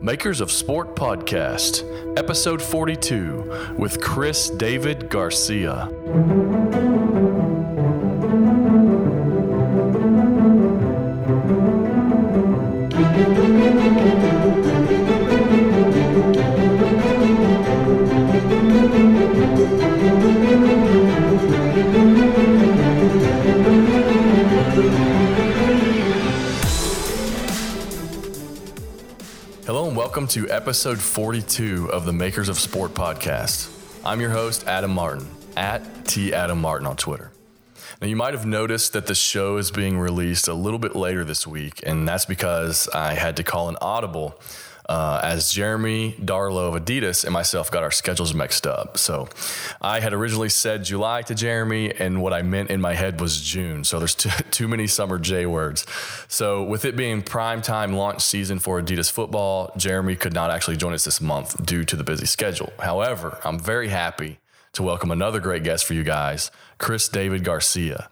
Makers of Sport Podcast, episode 42, with Chris David Garcia. Welcome to episode 42 of the Makers of Sport podcast. I'm your host, Adam Martin, at T Adam Martin on Twitter. Now, you might have noticed that the show is being released a little bit later this week, and that's because I had to call an audible uh, as Jeremy Darlow of Adidas and myself got our schedules mixed up. So I had originally said July to Jeremy, and what I meant in my head was June. So there's too, too many summer J words. So with it being prime time launch season for Adidas football, Jeremy could not actually join us this month due to the busy schedule. However, I'm very happy to welcome another great guest for you guys, Chris David Garcia.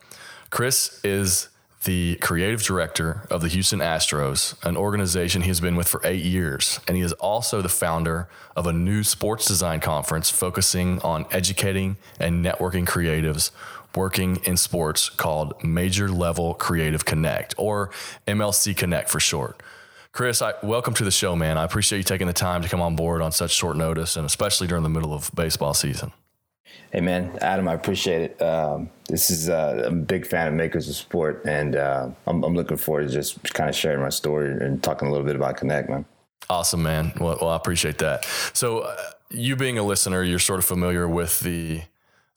Chris is the creative director of the Houston Astros, an organization he has been with for eight years. And he is also the founder of a new sports design conference focusing on educating and networking creatives working in sports called Major League Creative Connect, or MLC Connect for short. Chris, I, welcome to the show, man. I appreciate you taking the time to come on board on such short notice, and especially during the middle of baseball season. Hey man, Adam, I appreciate it. Um, this is uh, I'm a big fan of Makers of Sport, and uh, I'm, I'm, looking forward to just kind of sharing my story and talking a little bit about Connect, man. Awesome, man. Well, well I appreciate that. So, uh, you being a listener, you're sort of familiar with the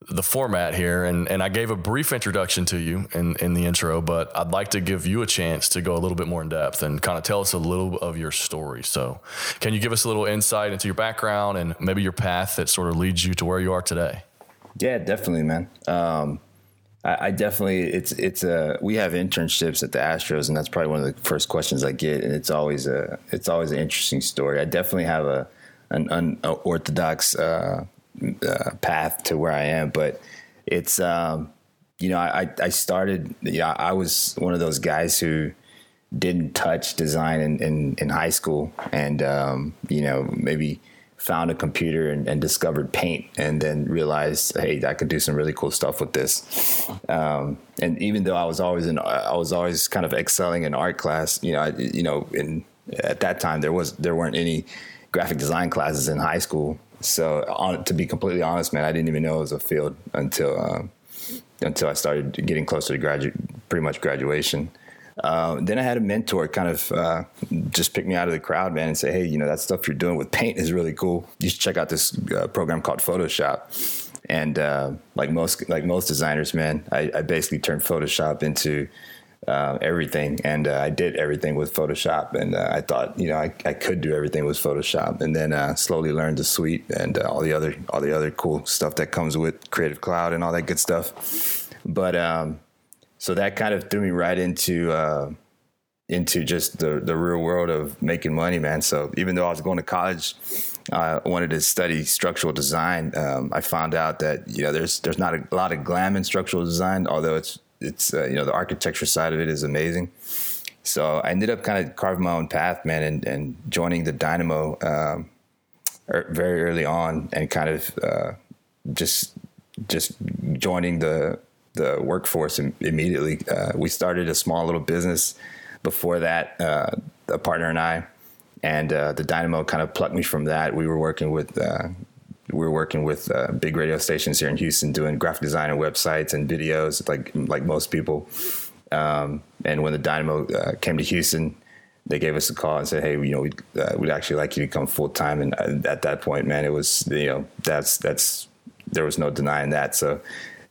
the format here, and and I gave a brief introduction to you in in the intro, but I'd like to give you a chance to go a little bit more in depth and kind of tell us a little of your story. So, can you give us a little insight into your background and maybe your path that sort of leads you to where you are today? Yeah, definitely, man. Um, I, I, definitely it's it's a we have internships at the Astros, and that's probably one of the first questions I get, and it's always a it's always an interesting story. I definitely have a an unorthodox uh, uh, path to where I am, but it's um, you know I I started yeah I was one of those guys who didn't touch design in in, in high school, and um, you know maybe found a computer and, and, discovered paint and then realized hey i could do some really cool stuff with this. Um, and even though i was always in i was always kind of excelling in art class you know I, you know in at that time there was there weren't any graphic design classes in high school. So on, to be completely honest man i didn't even know it was a field until uh, until i started getting closer to graduate pretty much graduation uh, then I had a mentor kind of uh, just pick me out of the crowd, man, and say, hey, you know, that stuff you're doing with paint is really cool. You should check out this uh, program called Photoshop. And uh, like most like most designers, man, I, I basically turned Photoshop into uh, everything, and I did everything with Photoshop. And I thought, you know, I, I could do everything with Photoshop, and then slowly learned the suite and all the other all the other cool stuff that comes with Creative Cloud and all that good stuff. But um, so that kind of threw me right into uh, into just the the real world of making money, man. So even though I was going to college, I wanted to study structural design. Um, I found out that you know there's there's not a lot of glam in structural design, although it's it's uh, you know the architecture side of it is amazing. So I ended up kind of carving my own path, man, and, and joining the Dynamo um, er, very early on, and kind of uh, just just joining the the workforce immediately. Uh, we started a small little business before that, uh, a partner and I, and uh, the Dynamo kind of plucked me from that. We were working with uh, we were working with uh, big radio stations here in Houston, doing graphic design and websites and videos, like like most people. Um, and when the Dynamo uh, came to Houston, they gave us a call and said, "Hey, you know, we'd, we'd actually like you to come full time." And at that point, man, it was you know that's that's there was no denying that. So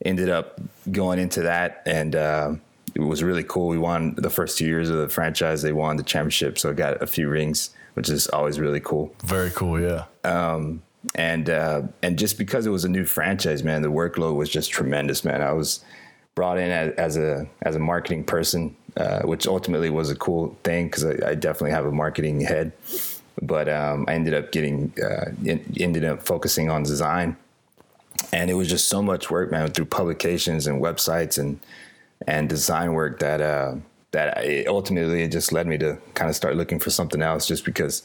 ended up going into that and uh, it was really cool. We won the first two years of the franchise. They won the championship, so I got a few rings, which is always really cool. Very cool, yeah. Um, and uh, and just because it was a new franchise, man, the workload was just tremendous, man. I was brought in as, as a as a marketing person, uh, which ultimately was a cool thing because I, I, definitely have a marketing head. But um, I ended up getting uh, ended up focusing on design and it was just so much work, man, through publications and websites and and design work that uh, that it ultimately it just led me to kind of start looking for something else, just because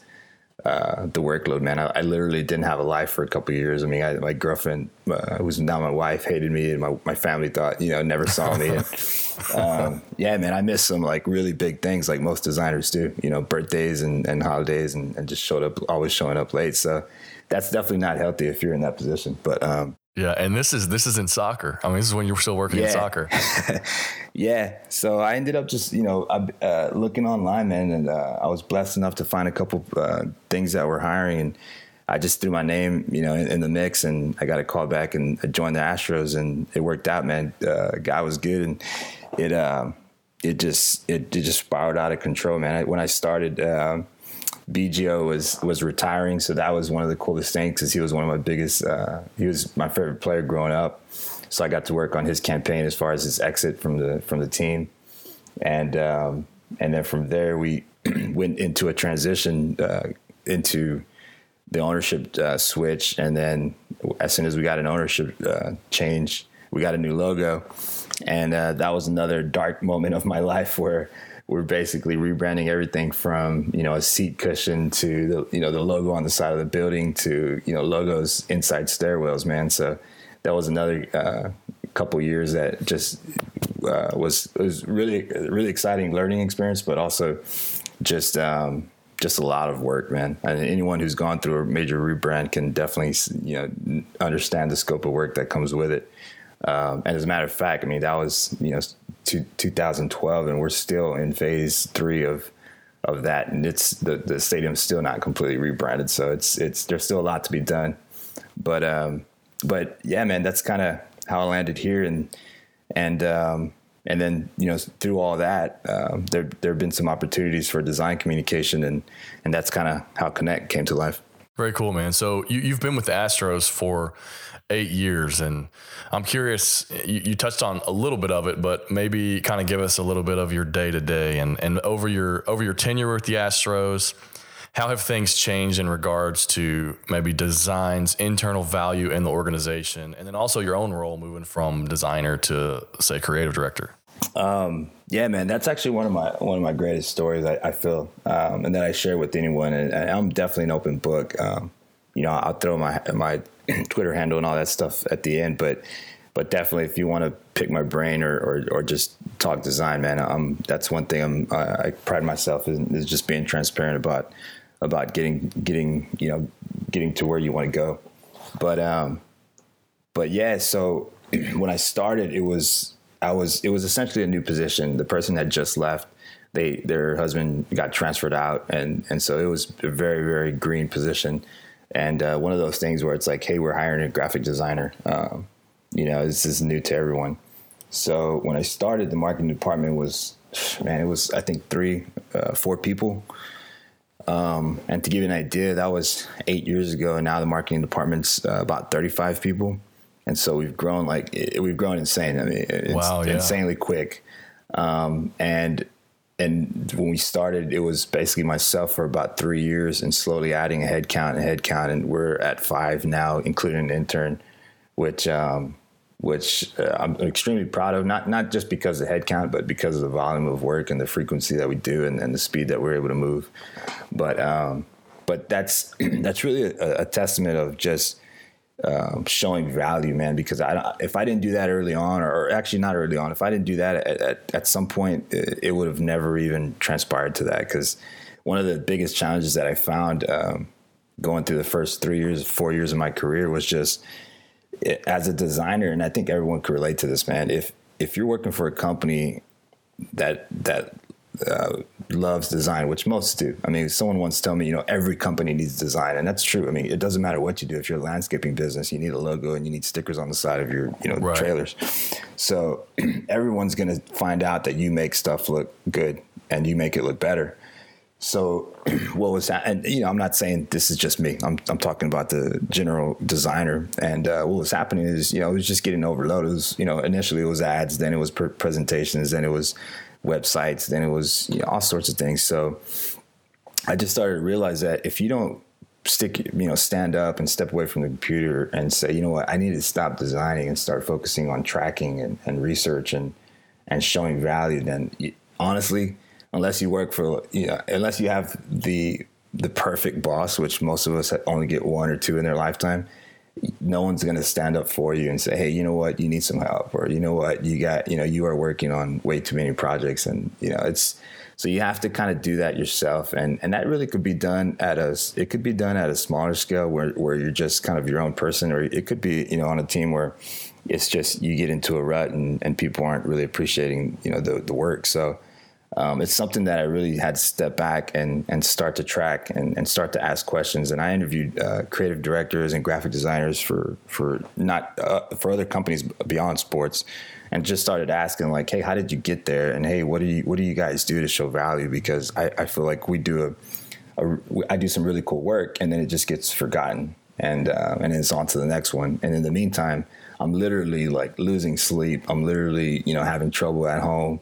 uh, the workload, man. I, I, literally didn't have a life for a couple years. I mean, I, my girlfriend, uh, who's now my wife, hated me, and my, my family thought, you know, never saw me. and, um, yeah, man, I missed some like really big things, like most designers do. You know, birthdays and, and holidays, and, and just showed up, always showing up late. So that's definitely not healthy if you're in that position. But um, yeah, and this is this is in soccer. I mean, this is when you were still working yeah. in soccer. yeah. So I ended up just you know uh, looking online, man, and uh, I was blessed enough to find a couple uh, things that were hiring, and I just threw my name, you know, in, in, the mix, and I got a call back, and I joined the Astros, and it worked out, man. Uh, guy was good, and it um, it just it, it just spiraled out of control, man. I, when I started. Um, Biggio was was retiring, so that was one of the coolest things because he was one of my biggest. Uh, he was my favorite player growing up, so I got to work on his campaign as far as his exit from the from the team, and um, and then from there we went into a transition uh, into the ownership uh, switch, and then as soon as we got an ownership uh, change, we got a new logo, and uh, that was another dark moment of my life where we're basically rebranding everything from you know a seat cushion to the you know the logo on the side of the building to you know logos inside stairwells, man. So that was another uh, couple years that just uh, was was really really exciting learning experience, but also just um, just a lot of work, man. And anyone who's gone through a major rebrand can definitely you know understand the scope of work that comes with it. Um, and as a matter of fact, I mean that was you know to 2012, and we're still in phase three of of that, and it's the the stadium's still not completely rebranded, so it's it's there's still a lot to be done. But um, but yeah, man, that's kind of how I landed here, and and um, and then you know through all that, um, there there have been some opportunities for design communication, and and that's kind of how Connect came to life. Very cool, man. So you, you've been with the Astros for eight years. And I'm curious, you, you, touched on a little bit of it, but maybe kind of give us a little bit of your day to day and, and over your over your tenure with the Astros. How have things changed in regards to maybe designs, internal value in the organization, and then also your own role moving from designer to say creative director? Um, yeah, man, that's actually one of my one of my greatest stories. I, I feel, um, and that I share with anyone. And, and, I'm definitely an open book. Um, you know, I'll throw my my Twitter handle and all that stuff at the end. But but definitely, if you want to pick my brain or, or, or just talk design, man, um, that's one thing I'm I pride myself in is just being transparent about about getting getting you know getting to where you want to go. But um, but yeah, so when I started, it was I was it was essentially a new position. The person had just left. They their husband got transferred out, and and so it was a very very green position and uh, one of those things where it's like, hey, we're hiring a graphic designer. Um, you know, this is new to everyone. So when I started, the marketing department was, man, it was I think three, uh, four people. Um, and to give you an idea, that was eight years ago, and now the marketing department's uh, about 35 people. And so we've grown like it, we've grown insane. I mean, it's wow, yeah. insanely quick. Um, and and when we started, it was basically myself for about three years and slowly adding a head count and head count. And we're at five now, including an intern, which, um, which uh, I'm extremely proud of, not, not just because of the head count, but because of the volume of work and the frequency that we do and, and the speed that we're able to move. But, um, but that's, that's really a, a testament of just, um, showing value, man. Because I, if I didn't do that early on, or, actually not early on, if I didn't do that at, at, at some point, it, it, would have never even transpired to that. Because one of the biggest challenges that I found um, going through the first three years, four years of my career was just it, as a designer, and I think everyone could relate to this, man. If if you're working for a company that that uh, loves design, which most do. I mean, someone once told me, you know, every company needs design, and that's true. I mean, it doesn't matter what you do. If you're a landscaping business, you need a logo and you need stickers on the side of your, you know, right. trailers. So everyone's going to find out that you make stuff look good and you make it look better. So what was that? And you know, I'm not saying this is just me. I'm I'm talking about the general designer. And uh, what was happening is, you know, it was just getting overloaded. It was, you know, initially it was ads, then it was presentations, then it was websites, then it was you know, all sorts of things. So I just started to realize that if you don't stick, you know, stand up and step away from the computer and say, you know what, I need to stop designing and start focusing on tracking and, and research and and showing value, then you, honestly, unless you work for, you know, unless you have the the perfect boss, which most of us only get one or two in their lifetime, no one's going to stand up for you and say, "Hey, you know what? You need some help," or "You know what? You got, you know, you are working on way too many projects," and you know, it's so you have to kind of do that yourself, and and that really could be done at a it could be done at a smaller scale where where you're just kind of your own person, or it could be you know on a team where it's just you get into a rut and and people aren't really appreciating you know the the work, so um, it's something that I really had to step back and and start to track and, and start to ask questions. And I interviewed uh, creative directors and graphic designers for for not uh, for other companies beyond sports, and just started asking like, hey, how did you get there? And hey, what do you what do you guys do to show value? Because I, I feel like we do a, a I do some really cool work, and then it just gets forgotten, and uh, and it's on to the next one. And in the meantime, I'm literally like losing sleep. I'm literally you know having trouble at home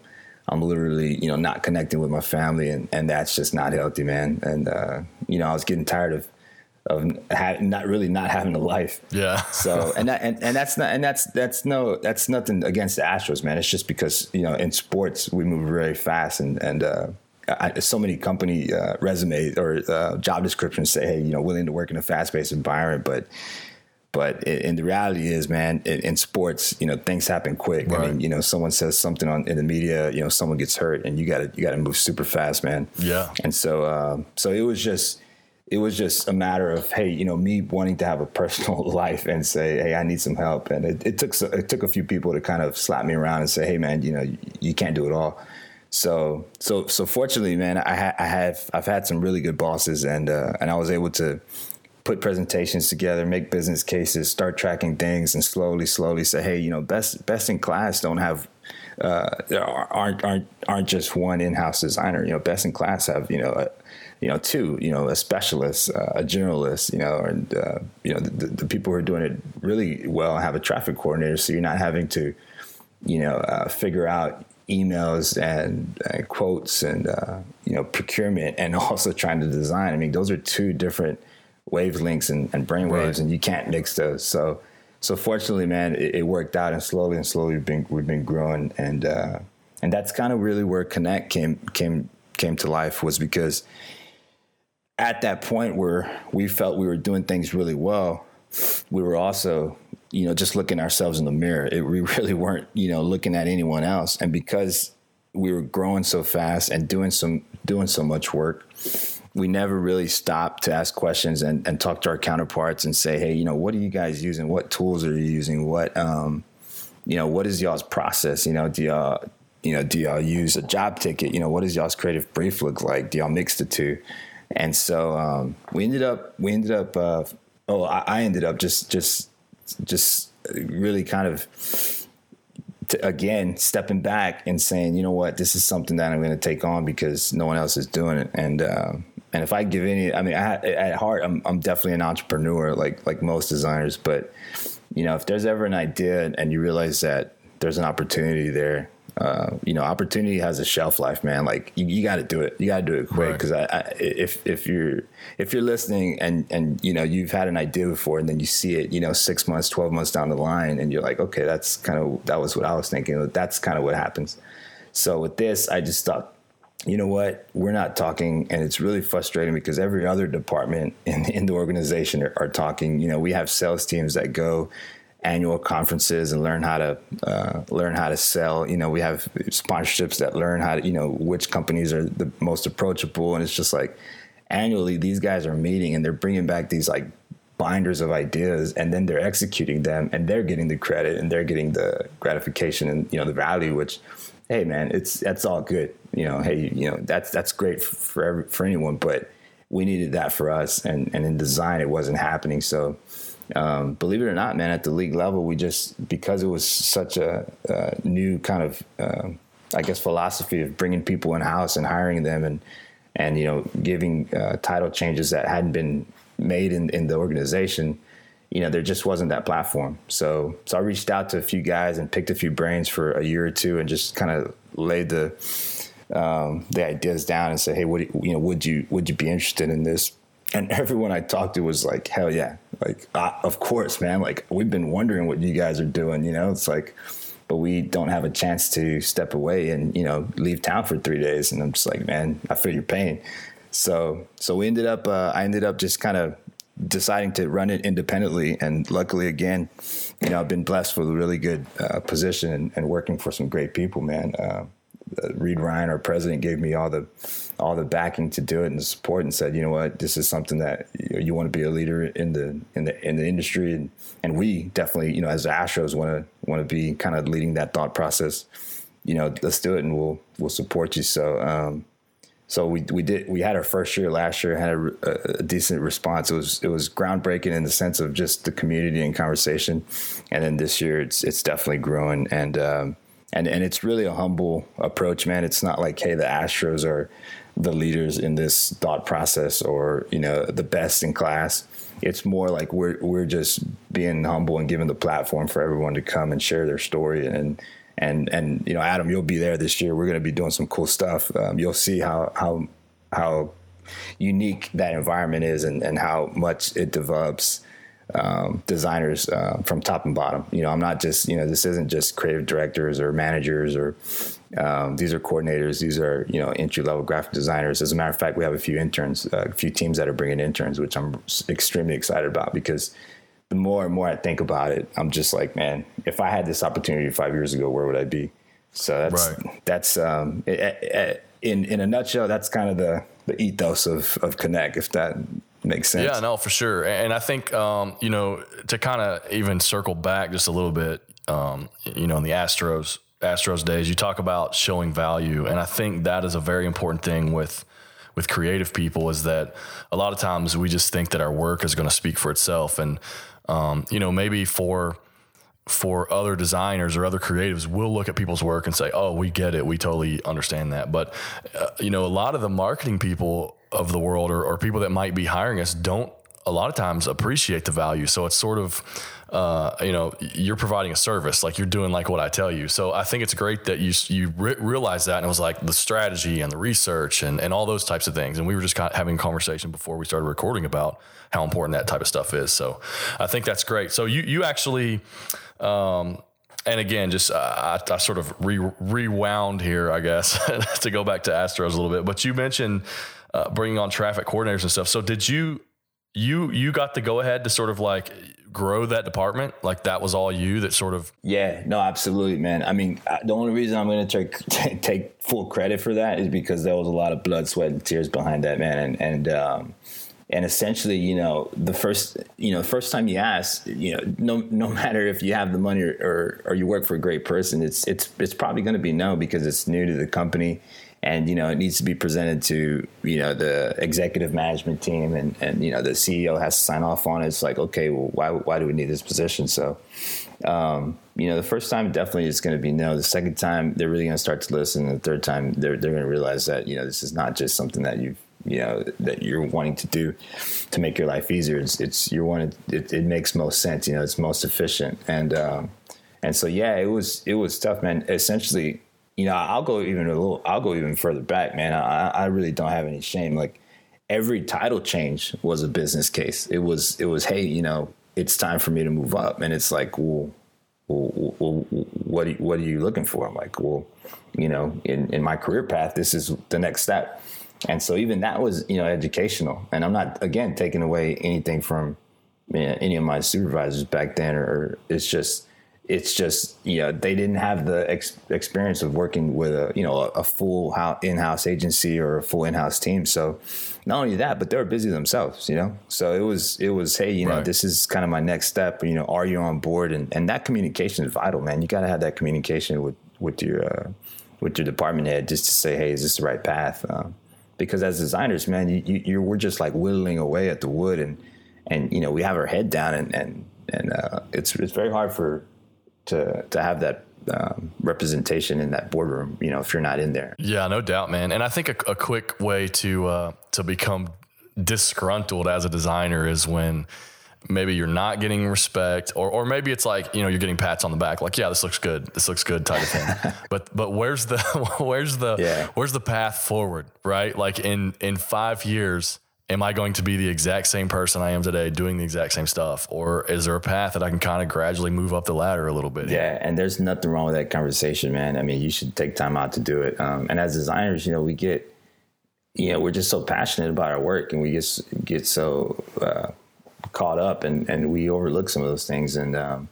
I'm literally, you know, not connecting with my family, and, and that's just not healthy, man. And uh, you know, I was getting tired of of ha- not really not having a life. Yeah. so and that and, and that's not and that's that's no that's nothing against the Astros, man. It's just because you know in sports we move very fast, and and uh, I, so many company uh, resumes or uh, job descriptions say, hey, you know, willing to work in a fast paced environment, but but it, and the reality is, man, in, in, sports, you know, things happen quick. Right. I mean, you know, someone says something on in the media, you know, someone gets hurt, and you got to you got to move super fast, man. Yeah. And so, uh, so it was just it was just a matter of hey, you know, me wanting to have a personal life and say, hey, I need some help, and it, it took it took a few people to kind of slap me around and say, hey, man, you know, you, you can't do it all. So, so, so fortunately, man, I, ha- I have I've had some really good bosses, and uh, and I was able to put presentations together, make business cases, start tracking things, and slowly, slowly say, hey, you know, best best in class don't have uh, aren't aren't aren't just one in-house designer. You know, best in class have you know. A, you know, two, you know, a specialist, uh, a generalist, you know, and, uh, you know, the, the, people who are doing it really well have a traffic coordinator. So you're not having to, you know, uh, figure out emails and, and quotes and, uh, you know, procurement and also trying to design. I mean, those are two different wavelengths and, and brain waves, right. and you can't mix those. So, so fortunately, man, it, it, worked out, and slowly and slowly we've been we've been growing, and uh, and that's kind of really where Connect came came came to life was because at that point where we felt we were doing things really well, we were also you know just looking ourselves in the mirror. It, we really weren't you know looking at anyone else, and because we were growing so fast and doing some doing so much work we never really stopped to ask questions and, and talk to our counterparts and say, hey, you know, what are you guys using? What tools are you using? What, um, you know, what is y'all's process? You know, do y'all, you know, do y'all use a job ticket? You know, what does y'all's creative brief look like? Do y'all mix the two? And so um, we ended up, we ended up, uh, oh, I, I ended up just, just, just really kind of, again stepping back and saying, you know what, this is something that I'm going to take on because no one else is doing it, and uh, and if I give any, I mean, I, at heart, I'm, I'm definitely an entrepreneur, like like most designers. But you know, if there's ever an idea and you realize that there's an opportunity there, uh, you know, opportunity has a shelf life, man. Like you, you got to do it. You got to do it quick because right. I, I, if if you're if you're listening and and you know you've had an idea before and then you see it, you know, six months, twelve months down the line, and you're like, okay, that's kind of that was what I was thinking. That's kind of what happens. So with this, I just thought you know what, we're not talking, and it's really frustrating because every other department in, in the organization are, are talking. You know, we have sales teams that go annual conferences and learn how to uh, learn how to sell. You know, we have sponsorships that learn how to, you know, which companies are the most approachable, and it's just like annually these guys are meeting and they're bringing back these like binders of ideas and then they're executing them and they're getting the credit and they're getting the gratification and you know the value which hey man it's that's all good you know, hey, you know, that's that's great for every, for anyone, but we needed that for us, and and in design it wasn't happening. So, um, believe it or not, man, at the league level, we just because it was such a, a new kind of, uh, I guess, philosophy of bringing people in house and hiring them, and and you know, giving uh, title changes that hadn't been made in in the organization you know, there just wasn't that platform. So, so I reached out to a few guys and picked a few brains for a year or two and just kind of laid the um, the ideas down and say, hey, what you know, would you would you be interested in this? And everyone I talked to was like, hell yeah, like uh, of course, man. Like we've been wondering what you guys are doing. You know, it's like, but we don't have a chance to step away and you know leave town for three days. And I'm just like, man, I feel your pain. So so we ended up uh, I ended up just kind of deciding to run it independently, and luckily again, you know I've been blessed with a really good uh, position and, and, working for some great people, man. Uh, Reid Ryan, our president, gave me all the all the backing to do it and the support, and said, you know what, this is something that you, you want to be a leader in the in the in the industry, and and we definitely, you know, as Astros want to want to be kind of leading that thought process. You know, let's do it, and we'll we'll support you. So. Um, so we we did we had our first year last year had a, a, decent response. It was it was groundbreaking in the sense of just the community and conversation, and then this year it's it's definitely growing and um, and and it's really a humble approach, man. It's not like hey the Astros are the leaders in this thought process or you know the best in class. It's more like we're we're just being humble and giving the platform for everyone to come and share their story and and and you know Adam, you'll be there this year. We're going to be doing some cool stuff. Um, you'll see how how how unique that environment is and, and how much it develops um, designers uh, from top and bottom. You know, I'm not just you know this isn't just creative directors or managers or um, these are coordinators. These are you know entry level graphic designers. As a matter of fact, we have a few interns, uh, a few teams that are bringing interns, which I'm extremely excited about because the more and more I think about it, I'm just like, man, if I had this opportunity five years ago, where would I be? So that's right. that's um, it, in in a nutshell, that's kind of the the ethos of of Connect, if that makes sense. Yeah, no, for sure. And I think um, you know to kind of even circle back just a little bit, um, you know, in the Astros Astros days, you talk about showing value, and I think that is a very important thing with with creative people is that a lot of times we just think that our work is going to speak for itself and um, you know, maybe for for other designers or other creatives, we'll look at people's work and say, "Oh, we get it. We totally understand that." But uh, you know, a lot of the marketing people of the world or, or people that might be hiring us don't a lot of times appreciate the value. So it's sort of uh, you know, you're providing a service, like you're doing like what I tell you. So I think it's great that you you re- realize that, and it was like the strategy and the research and and all those types of things. And we were just kind of having a conversation before we started recording about how important that type of stuff is. So I think that's great. So you you actually. Um, and again, just uh, I, I, sort of re- rewound here, I guess, to go back to Astros a little bit. But you mentioned uh, bringing on traffic coordinators and stuff. So did you you you got the go ahead to sort of like grow that department? Like that was all you that sort of. Yeah, no, absolutely, man. I mean, the only reason I'm going to take take full credit for that is because there was a lot of blood, sweat, and tears behind that, man. And and um, and essentially, you know, the first, you know, the first time you ask, you know, no no matter if you have the money or or, or you work for a great person, it's it's it's probably going to be no because it's new to the company and you know it needs to be presented to you know the executive management team and and you know the CEO has to sign off on it. It's like okay, well why why do we need this position? So um, you know the first time definitely is going to be no. The second time they're really going to start to listen. The third time they're they're going to realize that you know this is not just something that you've you know that you're wanting to do to make your life easier. It's it's you're wanting it, it makes most sense. You know it's most efficient and. Um, and so yeah, it was it was tough, man. Essentially, you know, I'll go even a little, I'll go even further back, man. I, I really don't have any shame. Like every title change was a business case. It was, it was, hey, you know, it's time for me to move up. And it's like, well, well, well what, are you, what are you looking for? I'm like, well, you know, in, in my career path, this is the next step. And so even that was, you know, educational. And I'm not, again, taking away anything from you know, any of my supervisors back then, or, or it's just, it's just you know they didn't have the ex- experience of working with a you know a, a full in-house agency or a full in-house team. So not only that but they were busy themselves you know? So it was it was hey you know right. this is kind of my next step you know are you on board? And and that communication is vital man. You got to have that communication with with your uh, with your department head just to say hey is this the right path? Um, because as designers man you, you you're we're just like whittling away at the wood and and you know we have our head down and and and uh, it's it's very hard for to to have that um, representation in that boardroom. You know, if you're not in there. Yeah, no doubt, man. And I think a, a quick way to uh, to become disgruntled as a designer is when maybe you're not getting respect or or maybe it's like you know you're getting pats on the back like yeah this looks good this looks good type of thing but but where's the where's the yeah. where's the path forward right like in in 5 years am I going to be the exact same person I am today doing the exact same stuff? Or is there a path that I can kind of gradually move up the ladder a little bit? Yeah. And there's nothing wrong with that conversation, man. I mean, you should take time out to do it. Um, and as designers, you know, we get, you know, we're just so passionate about our work and we just get so uh, caught up and, and we overlook some of those things. And um,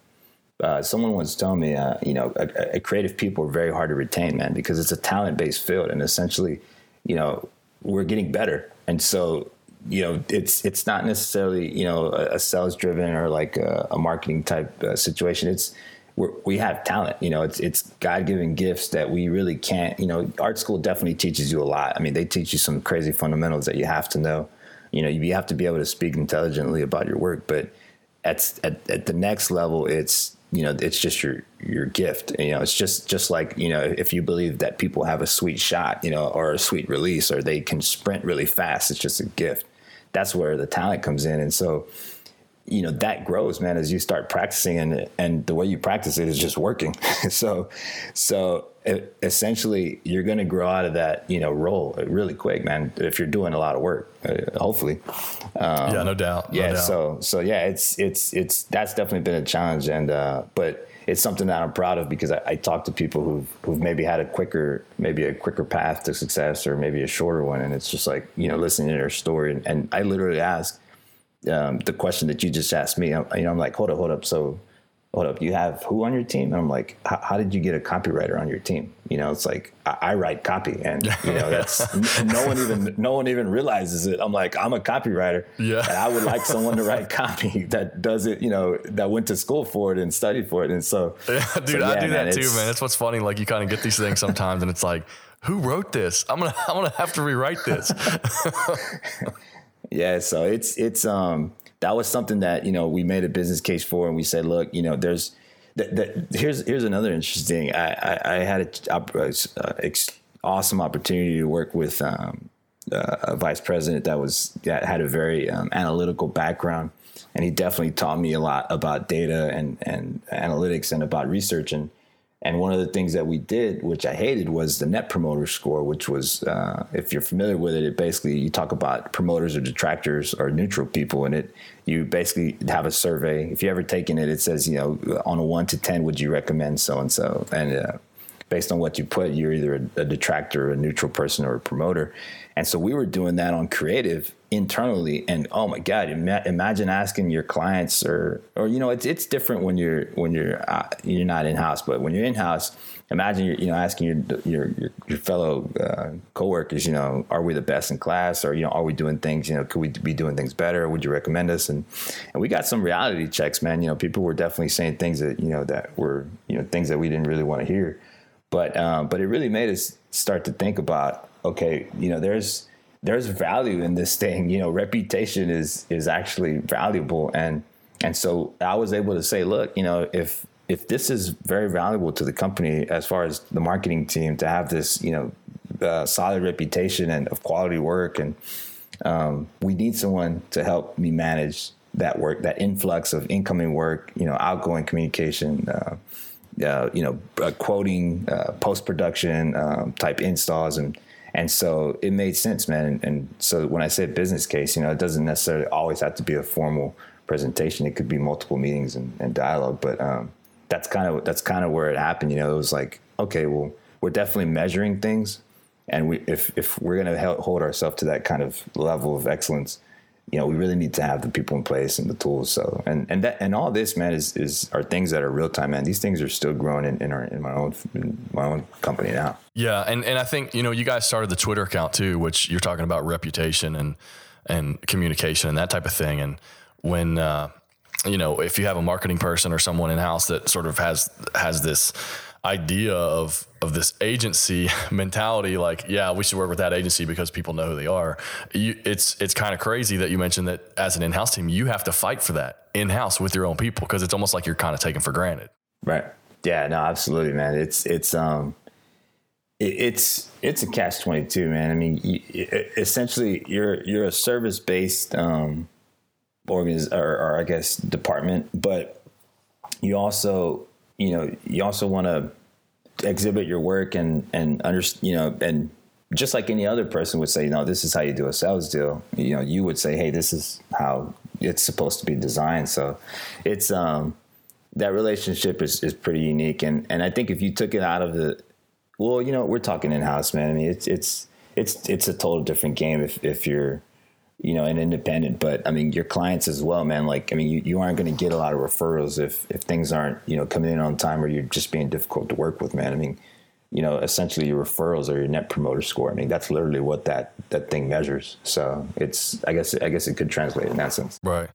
uh, someone once told me, uh, you know, a, a creative people are very hard to retain, man, because it's a talent based field. And essentially, you know, we're getting better. And so, you know, it's it's not necessarily you know a, a sales driven or like a, a marketing type uh, situation. It's we have talent. You know, it's it's God given gifts that we really can't. You know, art school definitely teaches you a lot. I mean, they teach you some crazy fundamentals that you have to know. You know, you have to be able to speak intelligently about your work. But at at, at the next level, it's you know, it's just your your gift. You know, it's just just like you know, if you believe that people have a sweet shot, you know, or a sweet release, or they can sprint really fast, it's just a gift. That's where the talent comes in, and so you know that grows man as you start practicing and and the way you practice it is just working. So so it, essentially you're going to grow out of that you know role really quick man if you're doing a lot of work uh, hopefully. Um, yeah no doubt no yeah doubt. so so yeah it's it's it's that's definitely been a challenge and uh but it's something that I'm proud of because I, I talk to people who've who've maybe had a quicker maybe a quicker path to success or maybe a shorter one. And it's just like you know listening to their story. And, and I literally ask um, the question that you just asked me, I'm, you know, I'm like, hold up, hold up. So, hold up, you have who on your team? And I'm like, how did you get a copywriter on your team? You know, it's like I, I write copy, and you know, that's no one even no one even realizes it. I'm like, I'm a copywriter, yeah, and I would like someone to write copy that does it. You know, that went to school for it and studied for it, and so, yeah, dude, so, yeah, I do man, that too, man. That's what's funny. Like you kind of get these things sometimes, and it's like, who wrote this? I'm gonna I'm gonna have to rewrite this. Yeah, so it's it's um that was something that you know we made a business case for, and we said, look, you know, there's that, here's here's another interesting. I I, I had a, a, a, awesome opportunity to work with um, a vice president that was that had a very um, analytical background, and he definitely taught me a lot about data and and analytics and about research and and one of the things that we did, which I hated, was the Net Promoter Score, which was, uh, if you're familiar with it, it basically you talk about promoters or detractors or neutral people, and it you basically have a survey. If you ever taken it, it says you know on a one to ten, would you recommend so and so, and uh, based on what you put, you're either a, a detractor, a neutral person, or a promoter. And so we were doing that on creative internally. And oh my God, ima- imagine asking your clients or, or, you know, it's, it's different when you're, when you're, uh, you're not in house, but when you're in house, imagine you're, you know, asking your, your, your, fellow uh, coworkers, you know, are we the best in class or, you know, are we doing things, you know, could we be doing things better? Would you recommend us? And, and we got some reality checks, man. You know, people were definitely saying things that, you know, that were, you know, things that we didn't really want to hear. But, um, but it really made us start to think about, okay, you know, there's there's value in this thing. You know, reputation is is actually valuable, and and so I was able to say, look, you know, if if this is very valuable to the company as far as the marketing team to have this, you know, uh, solid reputation and of quality work, and um, we need someone to help me manage that work, that influx of incoming work, you know, outgoing communication. Uh, uh, you know, uh, quoting, uh, post production um, type installs, and and so it made sense, man. And, and, so when I say business case, you know, it doesn't necessarily always have to be a formal presentation. It could be multiple meetings and, and dialogue. But um, that's kind of that's kind of where it happened. You know, it was like, okay, well, we're definitely measuring things, and we if if we're to hold ourselves to that kind of level of excellence, you know, we really need to have the people in place and the tools. So, and and that and all this, man, is is are things that are real time, man. These things are still growing in, in our in my own in my own company now. Yeah, and and I think you know you guys started the Twitter account too, which you're talking about reputation and and communication and that type of thing. And when uh, you know if you have a marketing person or someone in house that sort of has has this idea of of this agency mentality like yeah we should work with that agency because people know who they are. You, it's it's kind of crazy that you mentioned that as an in-house team you have to fight for that in-house with your own people because it's almost like you're kind of taken for granted. Right. Yeah no absolutely man. It's it's um it, it's it's a catch 22 man. I mean essentially you're you're a service based um organiz- or, or i guess department but you also you know, you also want to exhibit your work and and under, you know, and just like any other person would say, know, this is how you do a sales deal. You know, you would say, hey, this is how it's supposed to be designed. So, it's um that relationship is is pretty unique, and and I think if you took it out of the, well, you know, we're talking in house, man. I mean, it's it's it's it's a total different game if if you're you know an independent. But I mean, your clients as well, man. Like I mean, you, you aren't going to get a lot of referrals if if things aren't you know coming in on time or you're just being difficult to work with, man. I mean. You know, essentially, your referrals are your net promoter score. I mean, that's literally what that that thing measures. So it's, I guess, I guess it could translate in that sense. Right.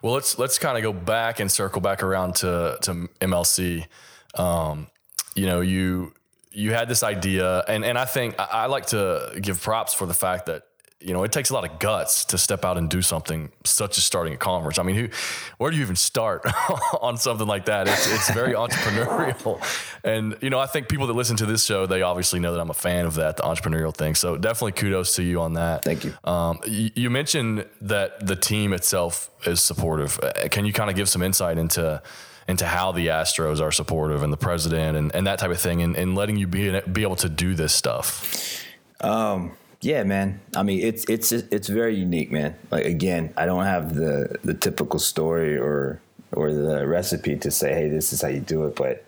Well, let's let's kind of go back and circle back around to to MLC. Um, you know, you you had this idea, and and I think I, I like to give props for the fact that you know, it takes a lot of guts to step out and do something such as starting a conference. I mean, who, where do you even start on something like that? It's, it's very entrepreneurial. And, you know, I think people that listen to this show, they obviously know that I'm a fan of that, the entrepreneurial thing. So definitely kudos to you on that. Thank you. Um, you, you mentioned that the team itself is supportive. Uh, can you kind of give some insight into, into how the Astros are supportive and the president and, and that type of thing and, and letting you be, be able to do this stuff? Um, yeah, man. I mean, it's it's it's very unique, man. Like again, I don't have the the typical story or or the recipe to say, hey, this is how you do it. But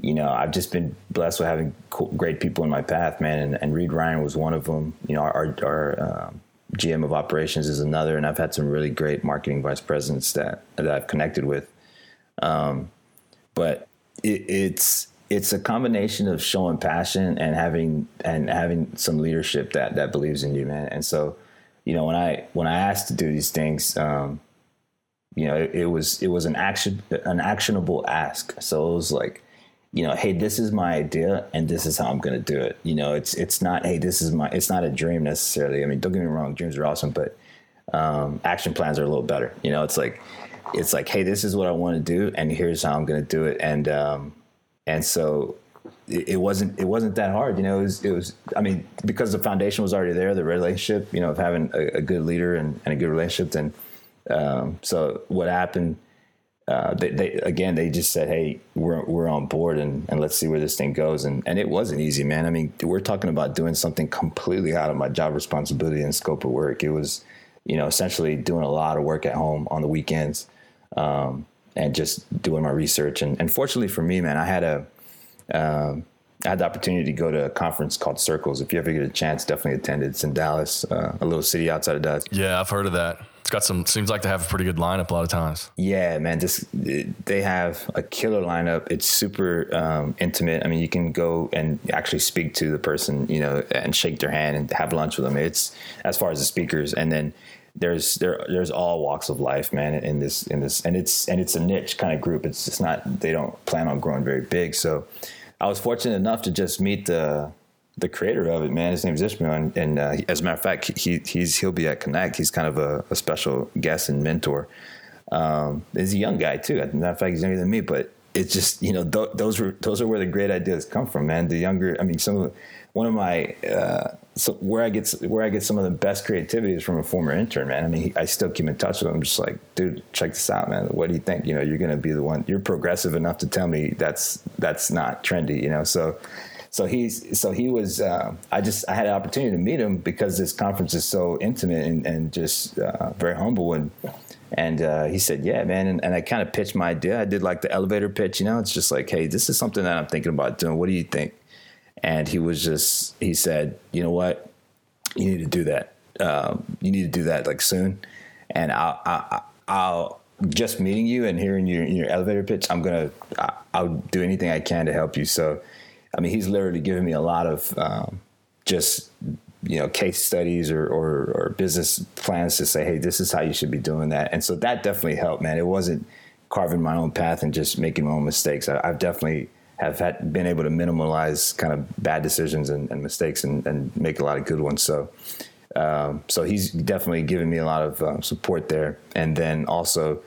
you know, I've just been blessed with having cool, great people in my path, man. And, and Reid Ryan was one of them. You know, our our um, GM of operations is another, and I've had some really great marketing vice presidents that that I've connected with. Um, but it, it's it's a combination of showing passion and having and having some leadership that that believes in you, man. And so, you know, when I when I asked to do these things, um, you know, it, it was it was an action an actionable ask. So it was like, you know, hey, this is my idea and this is how I'm going to do it. You know, it's it's not hey, this is my it's not a dream necessarily. I mean, don't get me wrong, dreams are awesome, but um, action plans are a little better. You know, it's like it's like hey, this is what I want to do and here's how I'm going to do it and um, and so it, it, wasn't it wasn't that hard. You know, it was it was. I mean, because the foundation was already there, the relationship, you know, of having a, a good leader and, and, a good relationship. Then, um, so what happened? Uh, they, they, again, they just said, "Hey, we're we're on board, and, and let's see where this thing goes." And and it wasn't easy, man. I mean, we're talking about doing something completely out of my job responsibility and scope of work. It was, you know, essentially doing a lot of work at home on the weekends. Um, and just doing my research. And, and fortunately for me, man, I had a um, I had the opportunity to go to a conference called Circles. If you ever get a chance, definitely attend it. It's in Dallas, uh, a little city outside of Dallas. Yeah, I've heard of that. It's got some. Seems like they have a pretty good lineup a lot of times. Yeah, man. Just they have a killer lineup. It's super um, intimate. I mean, you can go and actually speak to the person, you know, and shake their hand and have lunch with them. It's as far as the speakers, and then there's there there's all walks of life, man, in this in this and it's and it's a niche kind of group. It's just not they don't plan on growing very big. So I was fortunate enough to just meet the the creator of it, man. His name is Ishmael, and, and uh, as a matter of fact, he he's he'll be at Connect. He's kind of a, a special guest and mentor. Um, he's a young guy too. As a matter of fact, he's younger than me, but it's just you know th- those were those are where the great ideas come from, man. The younger, I mean, some of one of my uh, so where I get where I get some of the best creativity is from a former intern, man. I mean, I still keep in touch with him. I'm just like, dude, check this out, man. What do you think? You know, you're gonna be the one. You're progressive enough to tell me that's that's not trendy, you know. So, so he's so he was. Uh, I just I had an opportunity to meet him because this conference is so intimate and, and just uh, very humble and. And uh, he said, "Yeah, man." And, and I kind of pitched my idea. I did like the elevator pitch. You know, it's just like, "Hey, this is something that I'm thinking about doing. What do you think?" And he was just he said, you know what, you need to do that. Um, you need to do that like soon, and I'll, I, I'll just meeting you and hearing your your elevator pitch. I'm gonna I'll do anything I can to help you. So, I mean, he's literally giving me a lot of um, just you know case studies or, or, or business plans to say, hey, this is how you should be doing that. And so that definitely helped, man. It wasn't carving my own path and just making my own mistakes. I, I've definitely have had, been able to minimize kind of bad decisions and, and mistakes and, and, make a lot of good ones. So, um, so he's definitely given me a lot of uh, support there. And then also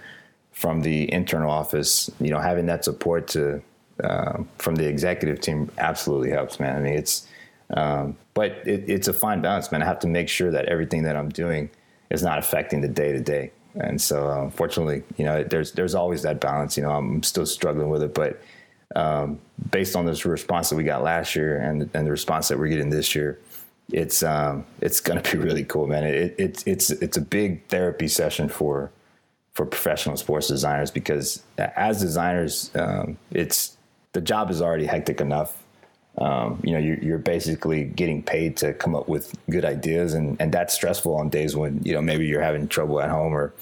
from the internal office, you know, having that support to uh, from the executive team absolutely helps, man. I mean, it's um, but it, it's a fine balance, man. I have to make sure that everything that I'm doing is not affecting the day to day. And so, unfortunately, uh, you know, there's there's always that balance. You know, I'm still struggling with it, but um, based on this response that we got last year and and the response that we're getting this year, it's um, it's going to be really cool, man. It, it, it's it's a big therapy session for for professional sports designers because as designers, um, it's the job is already hectic enough. um, you know, you're, you're, basically getting paid to come up with good ideas, and and that's stressful on days when you know maybe you're having trouble at home or.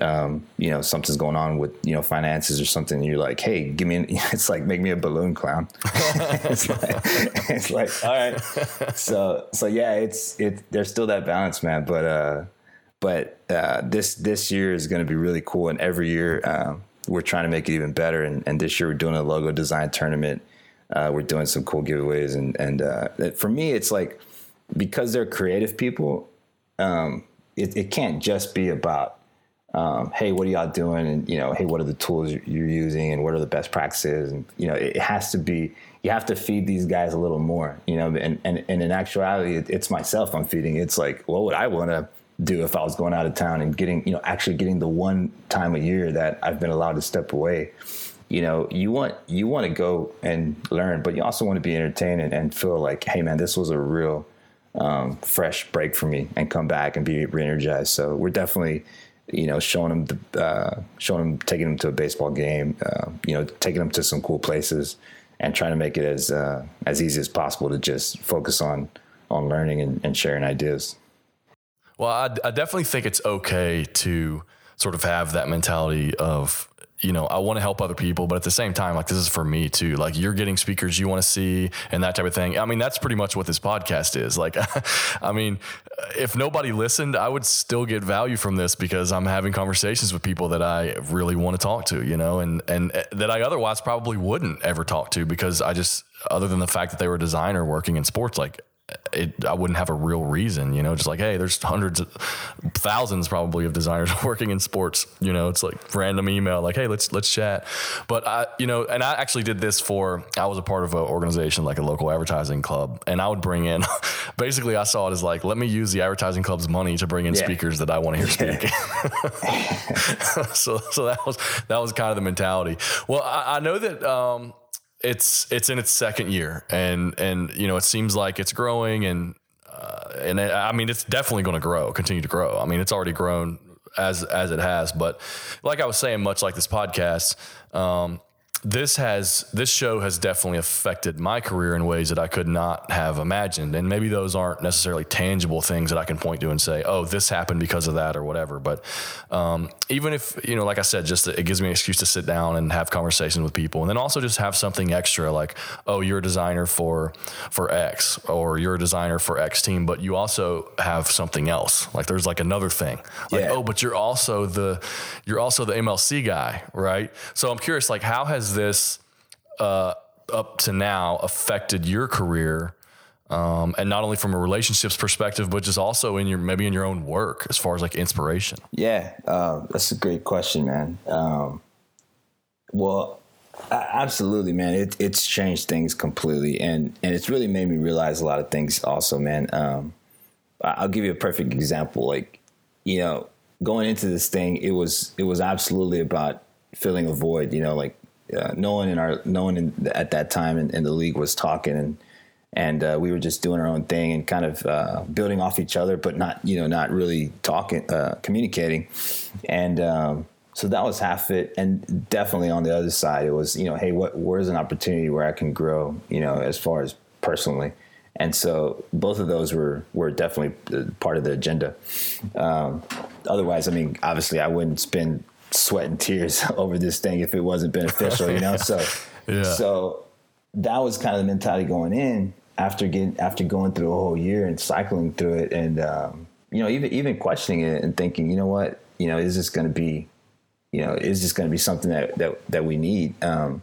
Um, you know something's going on with you know finances or something. you're like, hey, give me. An, it's like make me a balloon clown. it's, like, it's like all right. So so yeah, it's it. There's still that balance, man. But uh, but uh, this this year is going to be really cool, and every year um, we're trying to make it even better. And, and this year we're doing a logo design tournament uh, we're doing some cool giveaways, and and uh, for me, it's like because they're creative people, um, it, it can't just be about um, hey, what are y'all doing? And you know, hey, what are the tools you're using, and what are the best practices? And you know, it has to be. You have to feed these guys a little more. You know, and and, and in actuality, it's myself I'm feeding. It's like, what would I want to do if I was going out of town and getting, you know, actually getting the one time a year that I've been allowed to step away you know you want you want to go and learn but you also want to be entertained and, and feel like hey man this was a real um, fresh break for me and come back and be re-energized so we're definitely you know showing them the, uh, showing them taking them to a baseball game uh, you know taking them to some cool places and trying to make it as uh, as easy as possible to just focus on on learning and, and sharing ideas. Well I, I definitely think it's okay to sort of have that mentality of you know, I want to help other people, but at the same time, like this is for me too. Like you're getting speakers you want to see and that type of thing. I mean, that's pretty much what this podcast is. Like, I mean, if nobody listened, I would still get value from this because I'm having conversations with people that I really want to talk to, you know, and and eh, that I otherwise probably wouldn't ever talk to because I just other than the fact that they were a designer working in sports, like it, I wouldn't have a real reason, you know, just like, hey, there's hundreds of thousands probably of designers working in sports, you know, it's like random email, like, hey, let's, let's chat. But I, you know, and I actually did this for, I was a part of an organization, like a local advertising club. And I would bring in, basically I saw it as like, let me use the advertising club's money to bring in yeah. speakers that I want to hear speak. so, so that was, that was kind of the mentality. Well, I, I know that, um, it's it's in its second year, and and you know it seems like it's growing, and uh, and it, I mean it's definitely going to grow, continue to grow. I mean it's already grown as as it has, but like I was saying, much like this podcast, um, this has this show has definitely affected my career in ways that I could not have imagined. And maybe those aren't necessarily tangible things that I can point to and say, "Oh, this happened because of that" or whatever. But um, even if you know, like I said, just it gives me an excuse to sit down and have conversations with people, and then also just have something extra, like, "Oh, you're a designer for for X, or you're a designer for X team," but you also have something else. Like there's like another thing, like, yeah. "Oh, but you're also the you're also the MLC guy, right?" So I'm curious, like, how has this uh, up to now affected your career? Um, and not only from a relationships perspective, but just also in your maybe in your own work as far as like inspiration. Yeah, uh, that's a great question, man. Um, well, absolutely, man. It, it's changed things completely, and and it's really made me realize a lot of things. Also, man. Um, I'll give you a perfect example. Like, you know, going into this thing, it was it was absolutely about filling a void. You know, like uh, no one in our no one in, at that time in, in, the league was talking and and uh, we were just doing our own thing and kind of uh, building off each other, but not you know not really talking uh, communicating, and um, so that was half it. And definitely on the other side, it was you know hey what where's an opportunity where I can grow you know as far as personally. And so both of those were were definitely uh, part of the agenda. Um, otherwise, I mean, obviously, I wouldn't spend sweat and tears over this thing if it wasn't beneficial, you know? So, yeah. so that was kind of the mentality going in after getting, after going through a whole year and cycling through it and, um, you know, even, even questioning it and thinking, you know what, you know, is this going to be, you know, is this going to be something that, that, that we need? Um,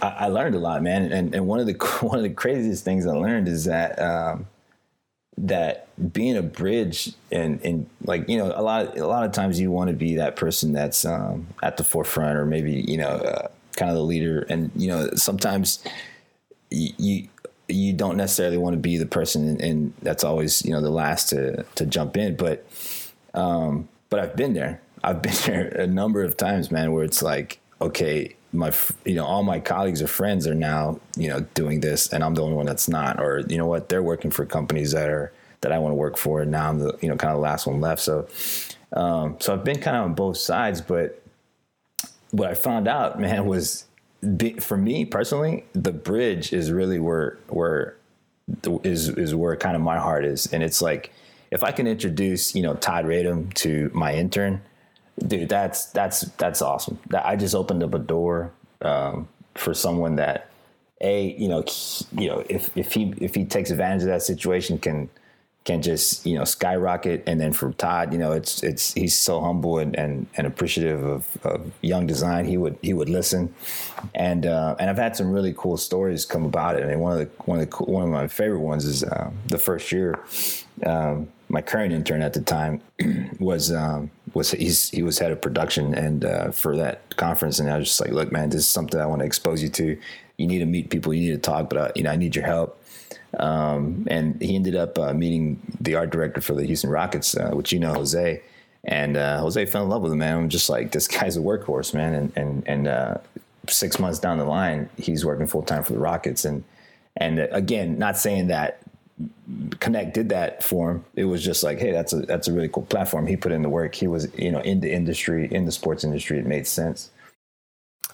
I, I, learned a lot, man. And, and one of the, one of the craziest things I learned is that, um, that being a bridge and and like you know a lot a lot of times you want to be that person that's um, at the forefront or maybe you know uh, kind of the leader. And you know sometimes you you don't necessarily want to be the person and, and, that's always you know the last to to jump in. But um but I've been there. I've been there a number of times man where it's like okay my you know all my colleagues or friends are now you know doing this and I'm the only one that's not. Or you know what? They're working for companies that are that I want to work for and now I'm the you know kind of the last one left. So um, so I've been kind of on both sides but what I found out man was for me personally, the bridge is really where where is is where kind of my heart is, and it's like if I can introduce you know Todd Radom to my intern, dude, that's that's that's awesome. That I just opened up a door um, for someone that a you know you know if if he if he takes advantage of that situation can can just you know skyrocket. And then for Todd you know it's it's he's so humble and and, and appreciative of, of young design. He would he would listen. And uh, and I've had some really cool stories come about it. And one of the one of the one of my favorite ones is uh, the first year um, my current intern at the time was um, was he's he was head of production and uh, for that conference and I was just like look man this is something I want to expose you to you need to meet people you need to talk but uh, you know I need your help um, and he ended up uh, meeting the art director for the Houston Rockets, uh, which you know, Jose. And uh, Jose fell in love with him, man. I'm just like, this guy's a workhorse, man. And and and uh, six months down the line, he's working full time for the Rockets. And and again, not saying that Connect did that for him. It was just like, hey, that's a that's a really cool platform. He put in the work. He was, you know, in the industry, in the sports industry. It made sense.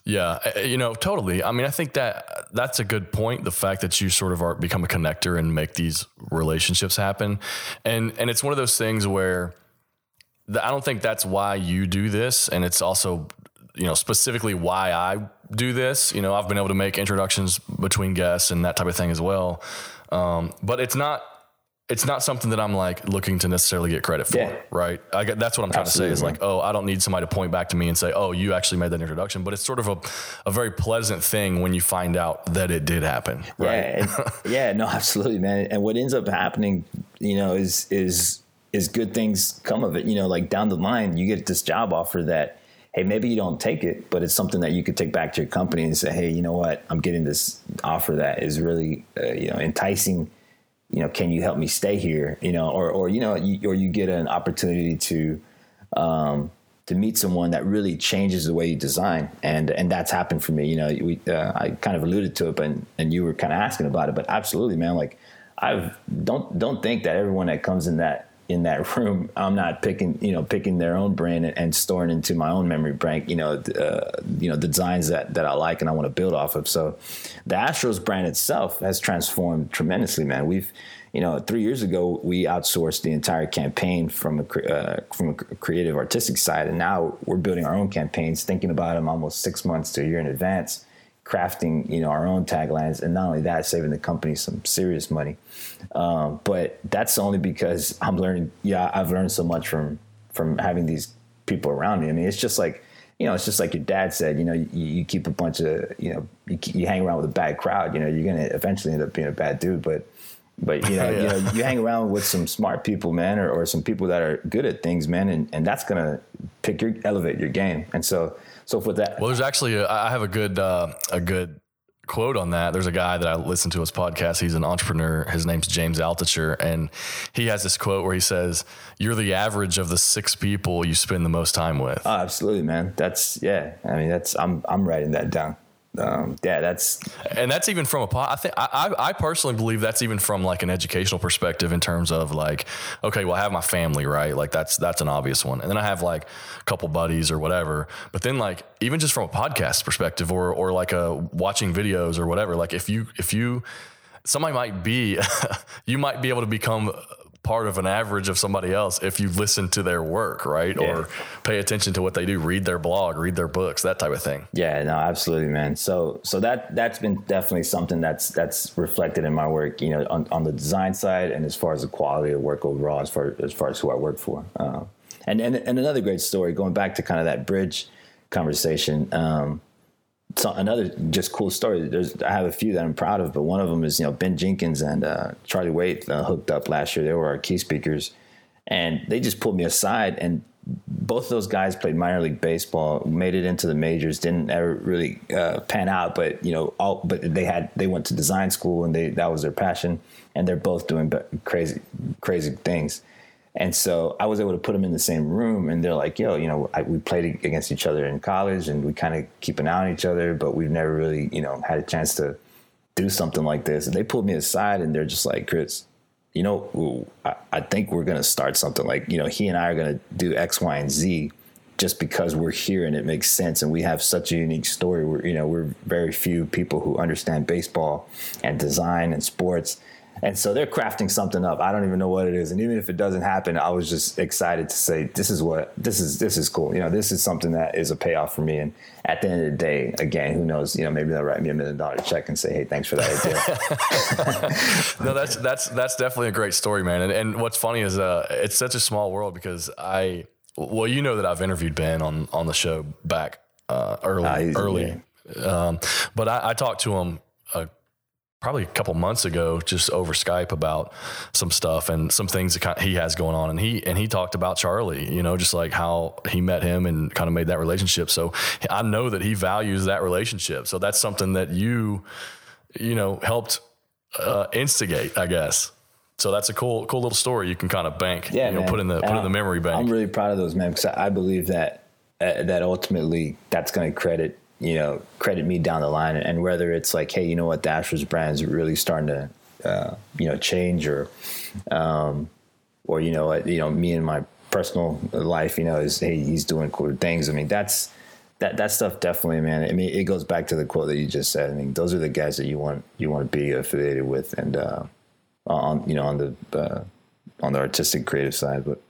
Yeah, you know, totally. I mean, I think that that's a good point. The fact that you sort of are become a connector and make these relationships happen, and and it's one of those things where the, I don't think that's why you do this, and it's also you know specifically why I do this. You know, I've been able to make introductions between guests and that type of thing as well. Um, but it's not it's not something that I'm like looking to necessarily get credit for, yeah. right? I that's what I'm trying Absolutely. to say is like, oh, I don't need somebody to point back to me and say, oh, you actually made that introduction. But it's sort of a, a very pleasant thing when you find out that it did happen. Right? Yeah, yeah, no, absolutely, man. And what ends up happening, you know, is is is good things come of it. You know, like down the line, you get this job offer that. Hey, maybe you don't take it, but it's something that you could take back to your company and say, "Hey, you know what? I'm getting this offer that is really, uh, you know, enticing you know, can you help me stay here? You know, or or you know, you, or you get an opportunity to um, to meet someone that really changes the way you design, and and that's happened for me. You know, we uh, I kind of alluded to it, but and you were kind of asking about it, but absolutely, man. Like, I've don't don't think that everyone that comes in that in that room, I'm not picking, you know, picking their own brand and, and storing into my own memory bank, you know, uh, you know, the designs that, that I like and I want to build off of. So the Astros brand itself has transformed tremendously, man. We've, you know, three years ago, we outsourced the entire campaign from a, uh, from a creative artistic side. And now we're building our own campaigns, thinking about them almost six months to a year in advance crafting you know our own taglines. And not only that saving the company some serious money. Um, but that's only because i'm learning yeah i've learned so much from from having these people around me. I mean it's just like you know it's just like your dad said you know you, you keep a bunch of you know you, you, hang around with a bad crowd you know you're gonna eventually end up being a bad dude. But but you know, yeah. you know, you hang around with some smart people, man, or, or some people that are good at things, man, and, and that's gonna pick your elevate your game. And so so for that, well, there's actually a, I have a good uh, a good quote on that. There's a guy that I listen to his podcast. He's an entrepreneur. His name's James Altucher, and he has this quote where he says, "You're the average of the six people you spend the most time with." Oh, absolutely, man. That's yeah. I mean, that's I'm I'm writing that down um, yeah, that's and that's even from a I think I, I personally believe that's even from like an educational perspective in terms of like okay, well I have my family right, like that's that's an obvious one, and then I have like a couple buddies or whatever, but then like even just from a podcast perspective or or like a watching videos or whatever, like if you if you somebody might be you might be able to become part of an average of somebody else if you listen to their work, right? Yeah. Or pay attention to what they do, read their blog, read their books, that type of thing. Yeah, no, absolutely, man. So so that that's been definitely something that's that's reflected in my work, you know, on, on the design side and as far as the quality of work overall, as far as far as who I work for. Uh, and, and and another great story going back to kind of that bridge conversation. Um, so another just cool story. There's I have a few that I'm proud of, but one of them is you know Ben Jenkins and uh, Charlie Waite uh, hooked up last year. They were our key speakers, and they just pulled me aside. And both those guys played minor league baseball, made it into the majors, didn't ever really uh, pan out. But you know, all but they had they went to design school and they that was their passion, and they're both doing crazy crazy things. And so I was able to put them in the same room, and they're like, "Yo, you know, I, we played against each other in college, and we kind of keep an eye on each other, but we've never really, you know, had a chance to do something like this." And they pulled me aside, and they're just like, "Chris, you know, I, I think we're gonna start something like, you know, he and I are gonna do X, Y, and Z, just because we're here and it makes sense and we have such a unique story. We're, you know, we're very few people who understand baseball and design and sports. And so they're crafting something up. I don't even know what it is. And even if it doesn't happen, I was just excited to say, this is what, this is, this is cool. You know, this is something that is a payoff for me. And at the end of the day, again, who knows, you know, maybe they'll write me a million dollar check and say, Hey, thanks for that idea. no, that's, that's, that's definitely a great story, man. And, and what's funny is, uh, it's such a small world because I, well, you know that I've interviewed Ben on on the show back uh, early, uh, early. Um, but I, I, talked to him probably a couple months ago, just over Skype about some stuff and some things that kind he has going on, and he and he talked about Charlie, you know, just like how he met him and kind of made that relationship. So I know that he values that relationship. So that's something that you, you know, helped uh, instigate, I guess. So that's a cool, cool little story you can kind of bank. Yeah, you know, man. put in the put in the memory bank. I'm really proud of those men because I believe that uh, that ultimately that's going to credit you know credit me down the line, and whether it's like, hey, you know what, Dashers is really starting to uh, you know change, or um, or you know, you know, me and my personal life, you know, is hey, he's doing cool things. I mean, that's that that stuff definitely, man. I mean, it goes back to the quote that you just said. I mean, those are the guys that you want you want to be affiliated with, and uh, on you know on the uh, on the artistic creative side but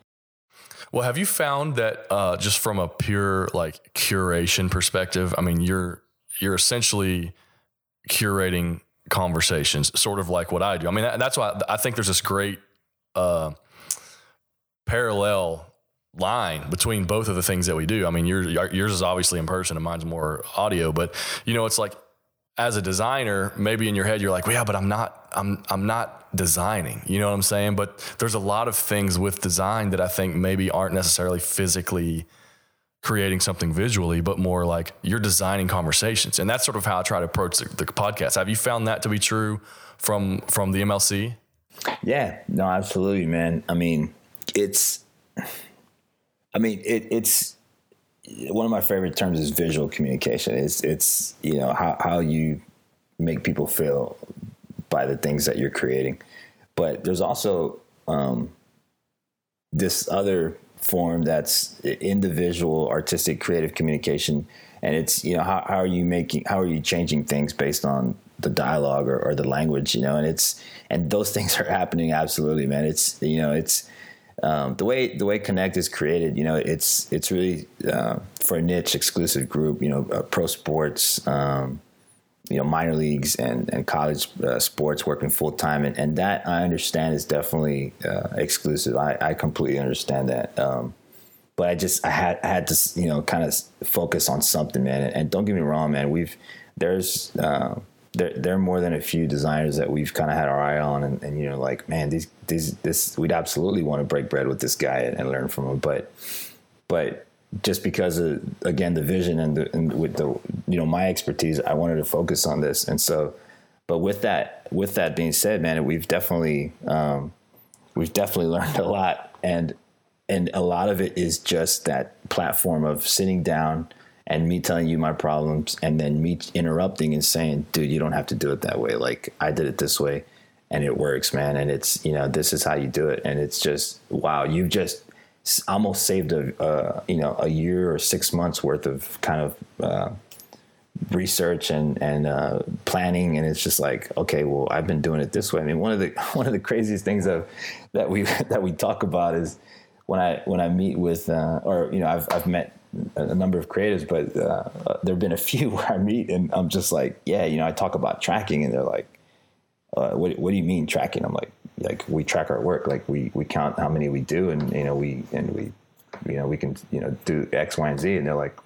well have you found that uh, just from a pure like curation perspective i mean you're you're essentially curating conversations sort of like what i do. I mean that's why i think there's this great uh, parallel line between both of the things that we do. I mean yours yours is obviously in person and mine's more audio but you know it's like as a designer, maybe in your head you're like, well, yeah, but I'm not, I'm, I'm not designing. You know what I'm saying? But there's a lot of things with design that I think maybe aren't necessarily physically creating something visually, but more like you're designing conversations, and that's sort of how I try to approach the, the podcast. Have you found that to be true from from the MLC? Yeah, no, absolutely, man. I mean, it's, I mean, it, it's one of my favorite terms is visual communication. It's it's you know how how you make people feel by the things that you're creating, but there's also um, this other form that's individual artistic creative communication. And it's you know how, how are you making how are you changing things based on the dialogue or, or the language you know? And it's and those things are happening absolutely man. It's you know it's um, the way the way Connect is created, you know, it's it's really uh, for a niche exclusive group. You know, uh, pro sports, um, you know, minor leagues and and college uh, sports working full time, and, and that I understand is definitely uh, exclusive. I, I completely understand that. Um, but I just I had I had to you know kind of focus on something, man. And, and, don't get me wrong, man. We've there's uh, there, there are more than a few designers that we've kind of had our eye on, and, and, you know, like man, these these this we'd absolutely want to break bread with this guy and, and learn from him, but but just because of again the vision and, the, and with the you know my expertise, I wanted to focus on this, and so, but with that with that being said, man, we've definitely um, we've definitely learned a lot, and and a lot of it is just that platform of sitting down and me telling you my problems and then me interrupting and saying, dude, you don't have to do it that way. Like I did it this way and it works, man. And it's, you know, this is how you do it. And it's just, wow, you've just almost saved a, uh, you know, a year or six months worth of kind of, uh, research and and uh, planning, and it's just like, okay, well, I've been doing it this way. I mean, one of the one of the craziest things of that we that we talk about is when I when I meet with uh, or you know I've I've met a number of creatives, but uh, there have been a few where I meet and I'm just like, yeah, you know, I talk about tracking, and they're like, uh, what, what do you mean tracking? I'm like, like we track our work, like we we count how many we do, and you know we and we, you know, we can you know do X, Y, and Z, and they're like,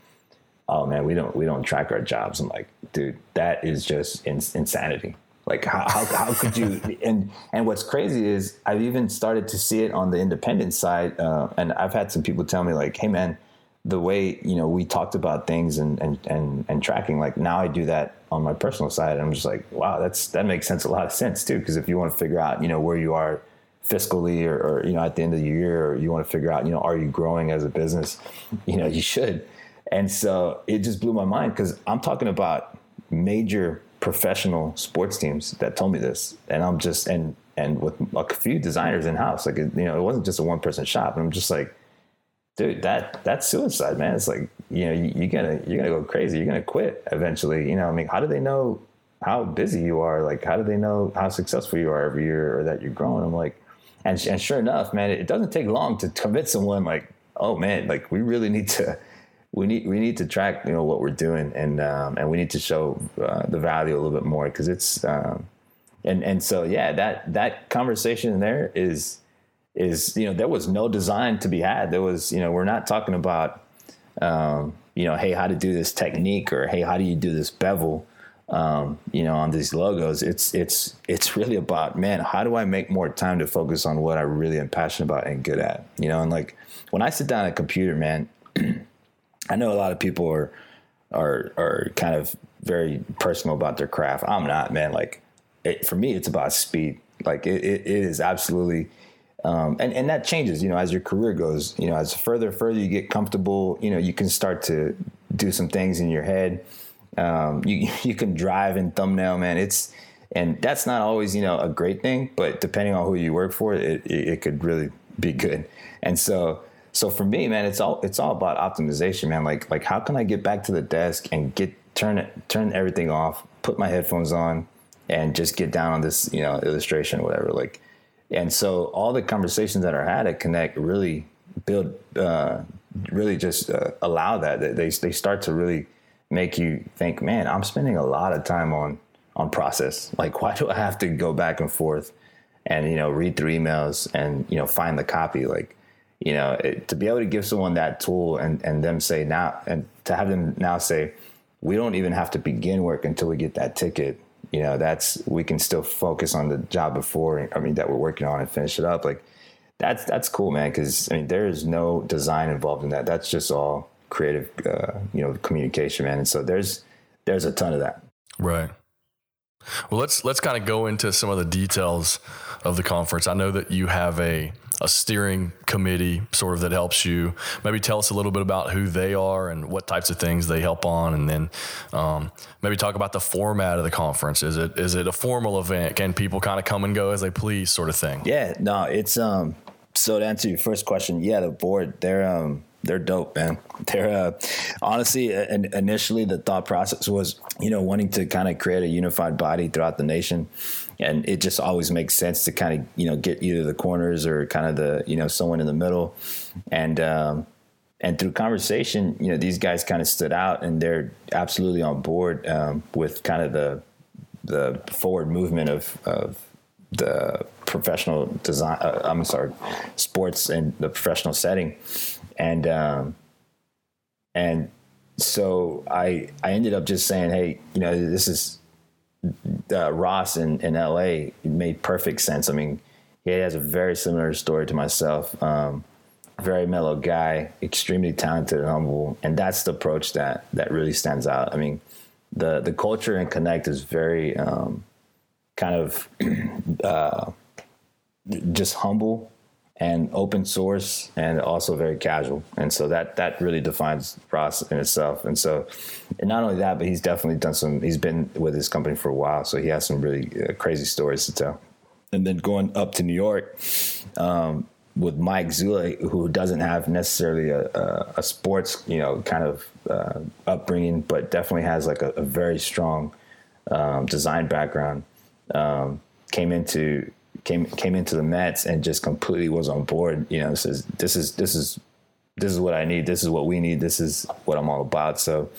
oh man, we don't we don't track our jobs. I'm like, dude, that is just in, insanity. Like how, how, how could you? And and what's crazy is I've even started to see it on the independent side, uh, and I've had some people tell me like, hey man the way you know we talked about things and and and, and tracking like now i do that on my personal side and i'm just like wow that's that makes sense a lot of sense too because if you want to figure out you know where you are fiscally or, or, you know at the end of the year or you want to figure out you know are you growing as a business you know you should. And so it just blew my mind because i'm talking about major professional sports teams that told me this and i'm just and and with a few designers in house like it, you know it wasn't just a one person shop and i'm just like dude, that that's suicide, man. It's like you know you, you're gonna you're gonna go crazy. You're gonna quit eventually. You know, I mean, how do they know how busy you are? Like, how do they know how successful you are every year or that you're growing? I'm like, and and sure enough, man, it, doesn't take long to convince someone like, oh man, like we really need to. We need we need to track you know what we're doing and um, and we need to show uh, the value a little bit more because it's um, and and so yeah that that conversation there is is you know there was no design to be had. There was you know we're not talking about um, you know hey how to do this technique or hey how do you do this bevel um, you know on these logos. It's it's it's really about man how do I make more time to focus on what I really am passionate about and good at. You know and like when I sit down at a computer, man, I know a lot of people are are are kind of very personal about their craft. I'm not, man. Like it, for me, it's about speed. Like it, it, it is absolutely um, and and that changes, you know, as your career goes. You know, as further further you get comfortable, you know, you can start to do some things in your head. Um, you you can drive in thumbnail, man. It's and that's not always you know a great thing, but depending on who you work for, it it, it could really be good. And so so for me, man, it's all it's all about optimization, man. Like like how can I get back to the desk and get turn it turn everything off, put my headphones on, and just get down on this you know illustration whatever. Like and so all the conversations that are had at Connect really build, uh, really just uh, allow that. They they start to really make you think, man, I'm spending a lot of time on on process. Like, why do I have to go back and forth and you know read through emails and you know find the copy? Like, you know, it, to be able to give someone that tool and and them say now and to have them now say, we don't even have to begin work until we get that ticket you know that's we can still focus on the job before i mean that we're working on and finish it up. Like that's that's cool man because i mean there is no design involved in that. That's just all creative uh, you know communication man. And so there's there's a ton of that. Right well let's let's kind of go into some of the details of the conference i know that you have a a steering committee sort of that helps you. Maybe tell us a little bit about who they are and what types of things they help on, and then um, maybe talk about the format of the conference. Is it is it a formal event? Can people kind of come and go as they please, sort of thing? Yeah, no, it's um. So to answer your first question, yeah, the board they're um they're dope, man. They're uh, honestly, initially the thought process was, you know, wanting to kind of create a unified body throughout the nation and it just always makes sense to kind of you know get either the corners or kind of the you know someone in the middle and um, and through conversation you know these guys kind of stood out and they're absolutely on board um, with kind of the the forward movement of of the professional design uh, I'm sorry sports and the professional setting and um, and so I I ended up just saying hey you know this is uh, Ross in, in LA made perfect sense. I mean, he has a very similar story to myself. Um, very mellow guy, extremely talented and humble, and that's the approach that that really stands out. I mean, the the culture and connect is very um, kind of uh, just humble and open source and also very casual. And so that that really defines Ross in itself. And so and not only that, but he's definitely done some he's been with his company for a while, so he has some really uh, crazy stories to tell. And then going up to New York um, with Mike Zula, who doesn't have necessarily a, a, a sports, you know, kind of uh, upbringing, but definitely has like a, a very strong um, design background. Um, came into came came into the Mets and just completely was on board. You know, says this is this is this is what I need. This is what we need. This is what I'm all about. So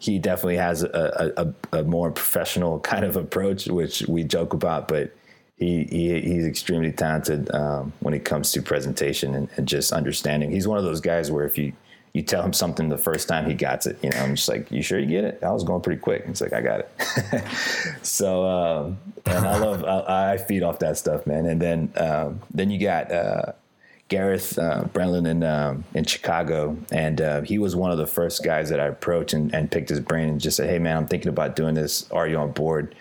he definitely has a, a, a more professional kind of approach, which we joke about, but he, he he's extremely talented um, when it comes to presentation and, and, just understanding. He's one of those guys where if you you tell him something the first time he gets it. You know, I'm just like, you sure you get it? I was going pretty quick. He's like, I got it. so, um, and I love, I, I, feed off that stuff, man. And then, um, then you got, uh, Gareth uh, Brennan in um, in Chicago, and uh, he was one of the first guys that I approached and, and picked his brain and just said, "Hey, man, I'm thinking about doing this. Are you on board?"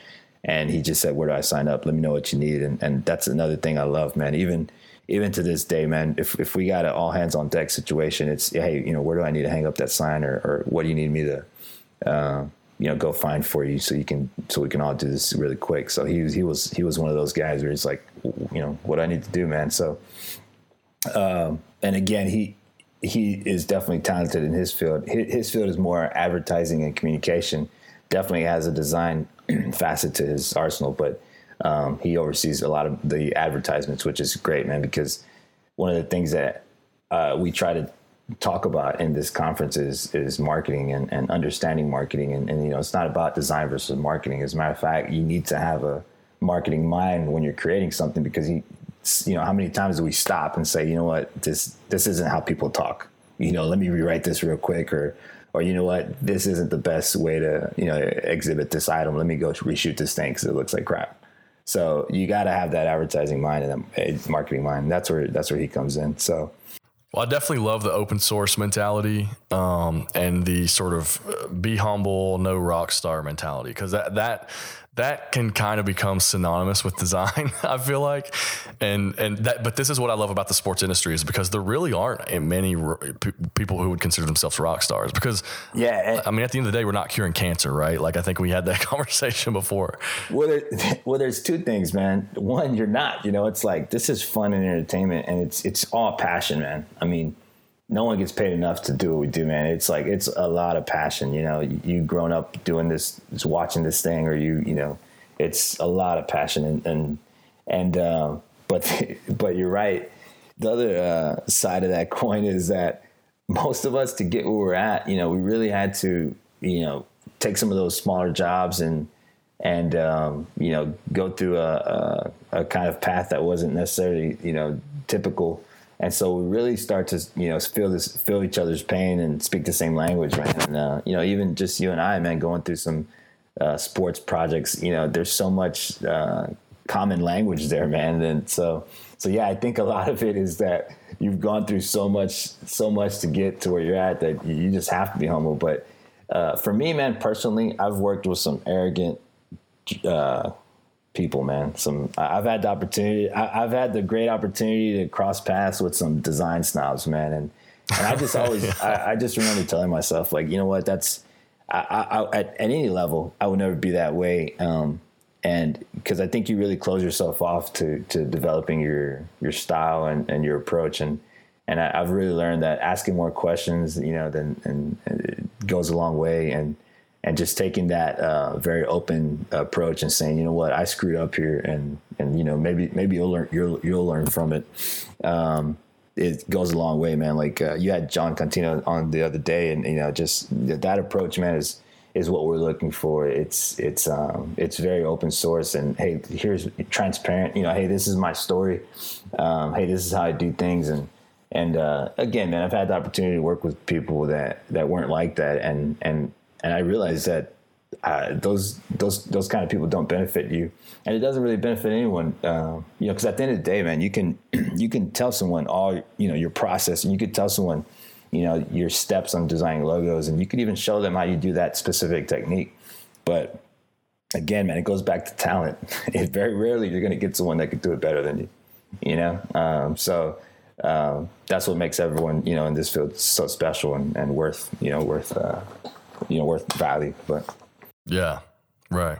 And he just said, "Where do I sign up? Let me know what you need." And and that's another thing I love, man. Even even to this day, man, if if we got an all hands on deck situation, it's hey, you know, where do I need to hang up that sign, or or what do you need me to, uh, you know, go find for you so you can so we can all do this really quick. So he was he was he was one of those guys where he's like, you know, what do I need to do, man. So, um, and again, he he is definitely talented in his field. His, field is more advertising and communication. Definitely has a design facet to his arsenal, but um, he oversees a lot of the advertisements, which is great, man. Because one of the things that uh, we try to talk about in this conference is is marketing and, and understanding marketing, and, and you know it's not about design versus marketing. As a matter of fact, you need to have a marketing mind when you're creating something because you you know how many times do we stop and say you know what? This this isn't how people talk. You know let me rewrite this real quick or or you know what? This isn't the best way to you know exhibit this item. Let me go reshoot this thing because it looks like crap so you got to have that advertising mind and that marketing mind. That's where that's where he comes in. So well, I definitely love the open source mentality um, and the sort of uh, be humble, no rock star mentality. Because that that that can kind of become synonymous with design i feel like. And and that but this is what i love about the sports industry is because there really aren't many people who would consider themselves rock stars because yeah i mean at the end of the day we're not curing cancer right? Like i think we had that conversation before. Well, there, well there's two things man. One you're not you know it's like this is fun and entertainment and it's it's all passion man. I mean no one gets paid enough to do what we do, man. It's like it's a lot of passion. You know, you, grown up doing this, just watching this thing, or you, you know, it's a lot of passion and and and uh, but but you're right. The other uh, side of that coin is that most of us to get where we're at, you know, we really had to, you know, take some of those smaller jobs and and um, you know go through a, a, a kind of path that wasn't necessarily you know typical and so we really start to you know feel this feel each other's pain and speak the same language man and uh, you know even just you and i man going through some uh, sports projects you know there's so much uh, common language there man. And so so yeah i think a lot of it is that you've gone through so much so much to get to where you're at that you just have to be humble. But uh, for me man personally i've worked with some arrogant uh, people, man. Some I've had the opportunity. I, have had the great opportunity to cross paths with some design snobs, man. And and I just always I, I, just remember telling myself like, you know what, that's I, I, at, at any level I would never be that way. Um, and because I think you really close yourself off to to developing your your style and, and your approach and and I, have really learned that asking more questions, you know, then and, and it goes a long way and and just taking that uh, very open approach and saying, you know what, I screwed up here, and and you know maybe maybe you'll learn you'll you'll learn from it. Um, it goes a long way, man. Like uh, you had Jon Contino on the other day, and you know just that approach, man, is is what we're looking for. It's it's um, it's very open source, and hey, here's transparent. You know, hey, this is my story. Um, hey, this is how I do things, and and uh, again, man, I've had the opportunity to work with people that that weren't like that, and and and I realized that uh, those those those kind of people don't benefit you, and it doesn't really benefit anyone. Uh, you know, because at the end of the day, man, you can you can tell someone all you know your process, and you could tell someone you know your steps on designing logos, and you could even show them how you do that specific technique. But again, man, it goes back to talent. it, very rarely you're going to get someone that could do it better than you. You know, um, so. Um, that's what makes everyone, you know, in this field so special and, and worth, you know, worth uh, you know worth value. But yeah, right.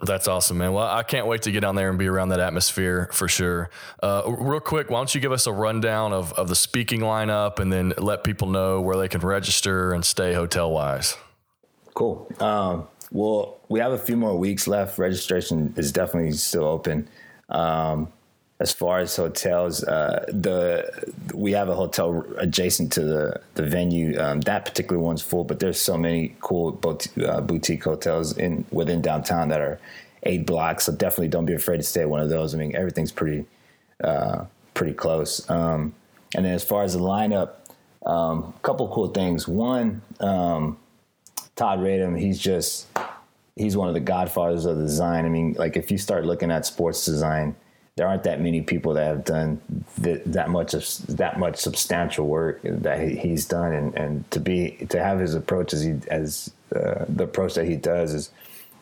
That's awesome, man. Well, I can't wait to get down there and be around that atmosphere for sure. Uh, real quick, why don't you give us a rundown of, of the speaking lineup and then let people know where they can register and stay hotel wise? Cool. Um, well, we have a few more weeks left. Registration is definitely still open. Um, as far as hotels, uh, the we have a hotel adjacent to the the venue. Um, that particular one's full, but there's so many cool boutique, uh, boutique hotels in within downtown that are eight blocks. So definitely don't be afraid to stay at one of those. I mean, everything's pretty uh, pretty close. Um, and then as far as the lineup, a um, couple cool things. One, um, Todd Radom, he's just he's one of the godfathers of design. I mean, like if you start looking at sports design there aren't that many people that have done th- that much of that much substantial work that he, he's done, and, and to be to have his approach as he as uh, the approach that he does is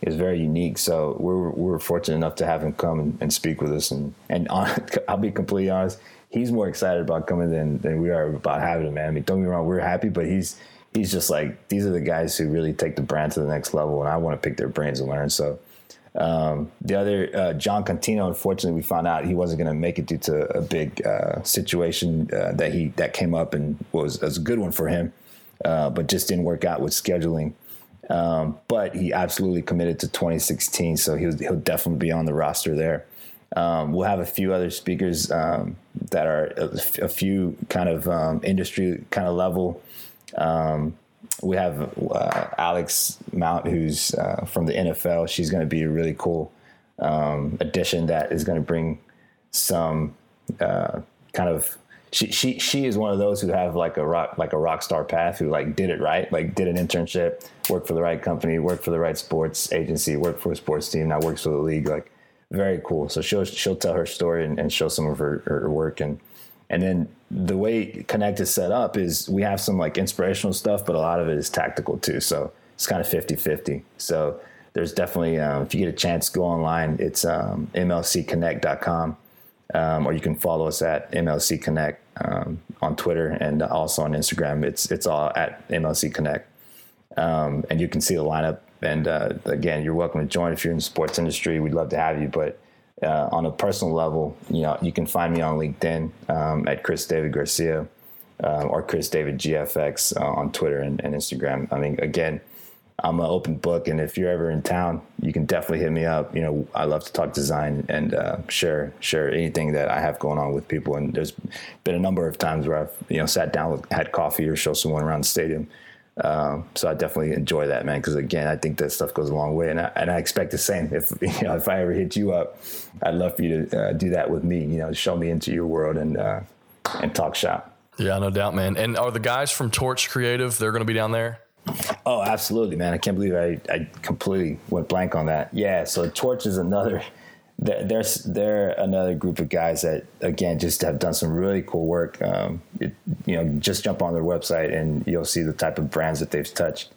is very unique. So we're we're fortunate enough to have him come and, and speak with us, and and on, I'll be completely honest, he's more excited about coming than than we are about having him. Man, I mean, don't get me wrong, we're happy, but he's he's just like these are the guys who really take the brand to the next level, and I want to pick their brains and learn. So Um, the other, uh, Jon Contino, unfortunately, we found out he wasn't going to make it due to a big uh, situation uh, that he that came up and was, was a good one for him, uh, but just didn't work out with scheduling. Um, but he absolutely committed to 2016, so he'll, he'll definitely be on the roster there. Um, we'll have a few other speakers um, that are a, a, few kind of um, industry kind of level. Um, we have uh, Alex Mount, who's uh, from the NFL. She's going to be a really cool um, addition that is going to bring some uh, kind of. She, she she is one of those who have like a rock like a rock star path who like did it right like did an internship worked for the right company worked for the right sports agency worked for a sports team now works for the league like very cool so she'll she'll tell her story and, and show some of her, her work and and then the way Connect is set up is we have some like inspirational stuff, but a lot of it is tactical too. So it's kind of 50 50. So there's definitely, um, if you get a chance, go online. It's um, mlcconnect.com, um, or you can follow us at MLC Connect um, on Twitter and also on Instagram. It's it's all at MLC Connect, um, and you can see the lineup. And uh, again, you're welcome to join if you're in the sports industry. We'd love to have you, but uh, on a personal level, you know, you can find me on LinkedIn um, at Chris David Garcia uh, or Chris David GFX uh, on Twitter and, and, Instagram. I mean, again, I'm an open book, and if you're ever in town, you can definitely hit me up. You know, I love to talk design and uh, share share anything that I have going on with people. And there's been a number of times where I've you know sat down, with, had coffee, or show someone around the stadium um, so I definitely enjoy that, man. Because again, I think that stuff goes a long way, and I, and I expect the same. If you know, if I ever hit you up, I'd love for you to uh, do that with me. You know, show me into your world and uh, and talk shop. Yeah, no doubt, man. And are the guys from Torch Creative? They're going to be down there. Oh, absolutely, man. I can't believe I, I completely went blank on that. Yeah, so Torch is another they're they're another group of guys that again just have done some really cool work. Um, it, you know, just jump on their website and you'll see the type of brands that they've touched.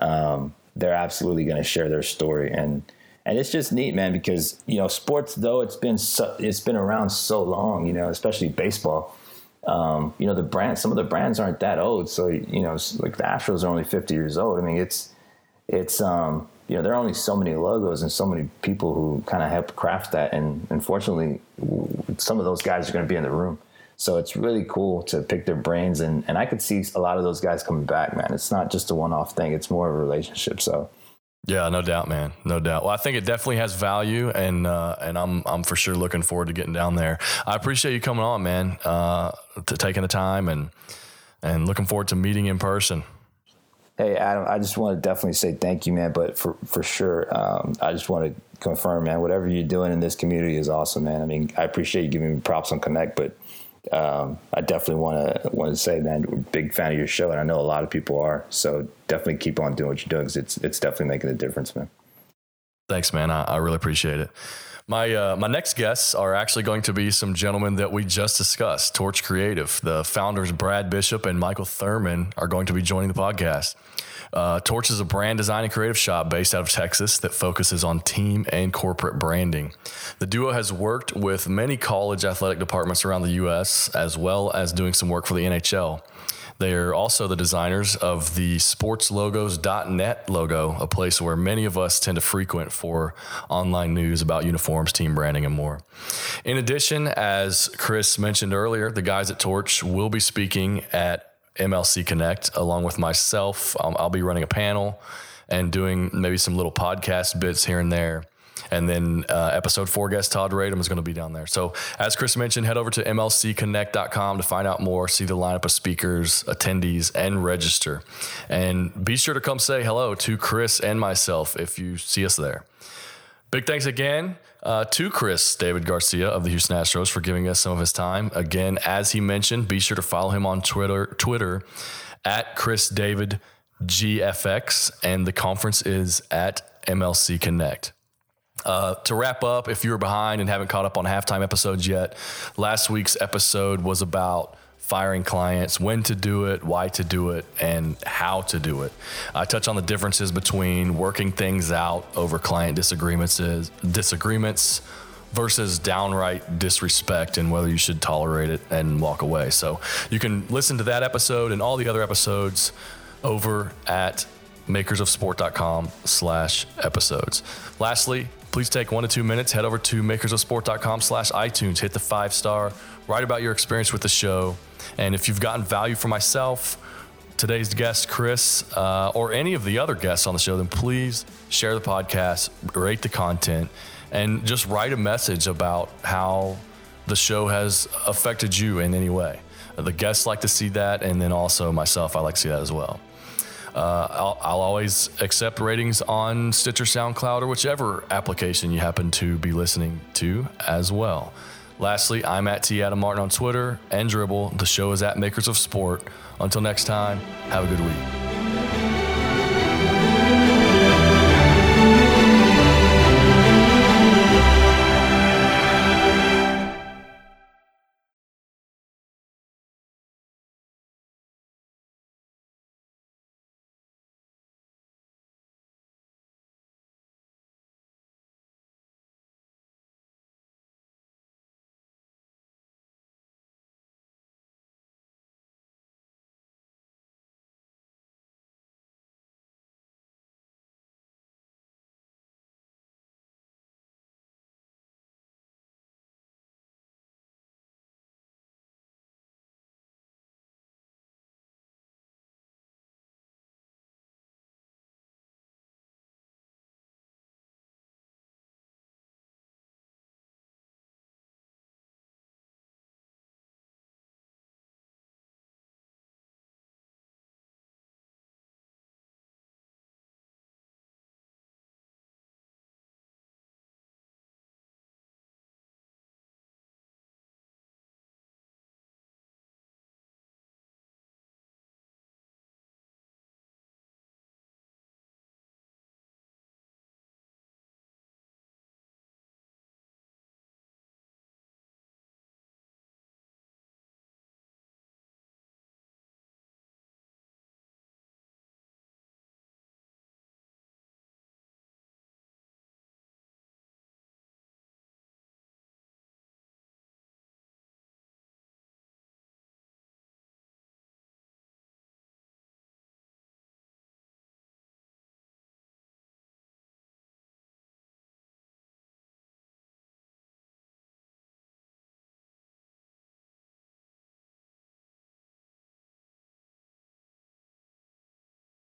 Um, they're absolutely going to share their story and and it's just neat, man, because you know sports though it's been so, it's been around so long, you know, especially baseball. Um, you know, the brand some of the brands aren't that old, so you know, like the Astros are only 50 years old. I mean, it's it's um you know, there are only so many logos and so many people who kind of help craft that. And unfortunately, some of those guys are going to be in the room. So it's really cool to pick their brains. And, and I could see a lot of those guys coming back, man. It's not just a one off thing, it's more of a relationship. So. Yeah, no doubt, man. No doubt. Well, I think it definitely has value, and uh, and I'm I'm for sure looking forward to getting down there. I appreciate you coming on, man, uh, to taking the time and and looking forward to meeting in person. Hey, Adam, I just want to definitely say thank you, man. But for, for sure, um, I just want to confirm, man, whatever you're doing in this community is awesome, man. I mean, I appreciate you giving me props on Connect, but um, I definitely want to want to say, man, big fan of your show, and I know a lot of people are. So definitely keep on doing what you're doing because it's it's definitely making a difference, man. Thanks, man. I, I really appreciate it. My uh, my next guests are actually going to be some gentlemen that we just discussed. Torch Creative, the founders Brad Bishop and Michael Thurman are going to be joining the podcast. Uh, Torch is a brand design and creative shop based out of Texas that focuses on team and corporate branding. The duo has worked with many college athletic departments around the U.S., as well as doing some work for the NHL. They are also the designers of the sportslogos.net logo, a place where many of us tend to frequent for online news about uniforms, team branding, and more. In addition, as Chris mentioned earlier, the guys at Torch will be speaking at MLC Connect along with myself. Um, I'll be running a panel and doing maybe some little podcast bits here and there. And then uh, episode four guest Todd Radom is going to be down there. So, as Chris mentioned, head over to mlcconnect.com to find out more, see the lineup of speakers, attendees, and register. And be sure to come say hello to Chris and myself if you see us there. Big thanks again uh, to Chris David Garcia of the Houston Astros for giving us some of his time. Again, as he mentioned, be sure to follow him on Twitter, Twitter at Chris David GFX, and the conference is at MLC Connect. Uh, to wrap up, if you're behind and haven't caught up on halftime episodes yet, last week's episode was about firing clients, when to do it, why to do it, and how to do it. I touch on the differences between working things out over client disagreements, disagreements versus downright disrespect and whether you should tolerate it and walk away. So you can listen to that episode and all the other episodes over at makersofsport.com slash episodes. Lastly, please take one to two minutes, head over to makersofsport.com slash iTunes, hit the five star, write about your experience with the show. And if you've gotten value for myself, today's guest, Chris, uh, or any of the other guests on the show, then please share the podcast, rate the content, and just write a message about how the show has affected you in any way. The guests like to see that, and then also myself, I like to see that as well. Uh, I'll, I'll, always accept ratings on Stitcher, SoundCloud, or whichever application you happen to be listening to as well. Lastly, I'm at T Adam Martin on Twitter and Dribbble. The show is at Makers of Sport. Until next time, have a good week.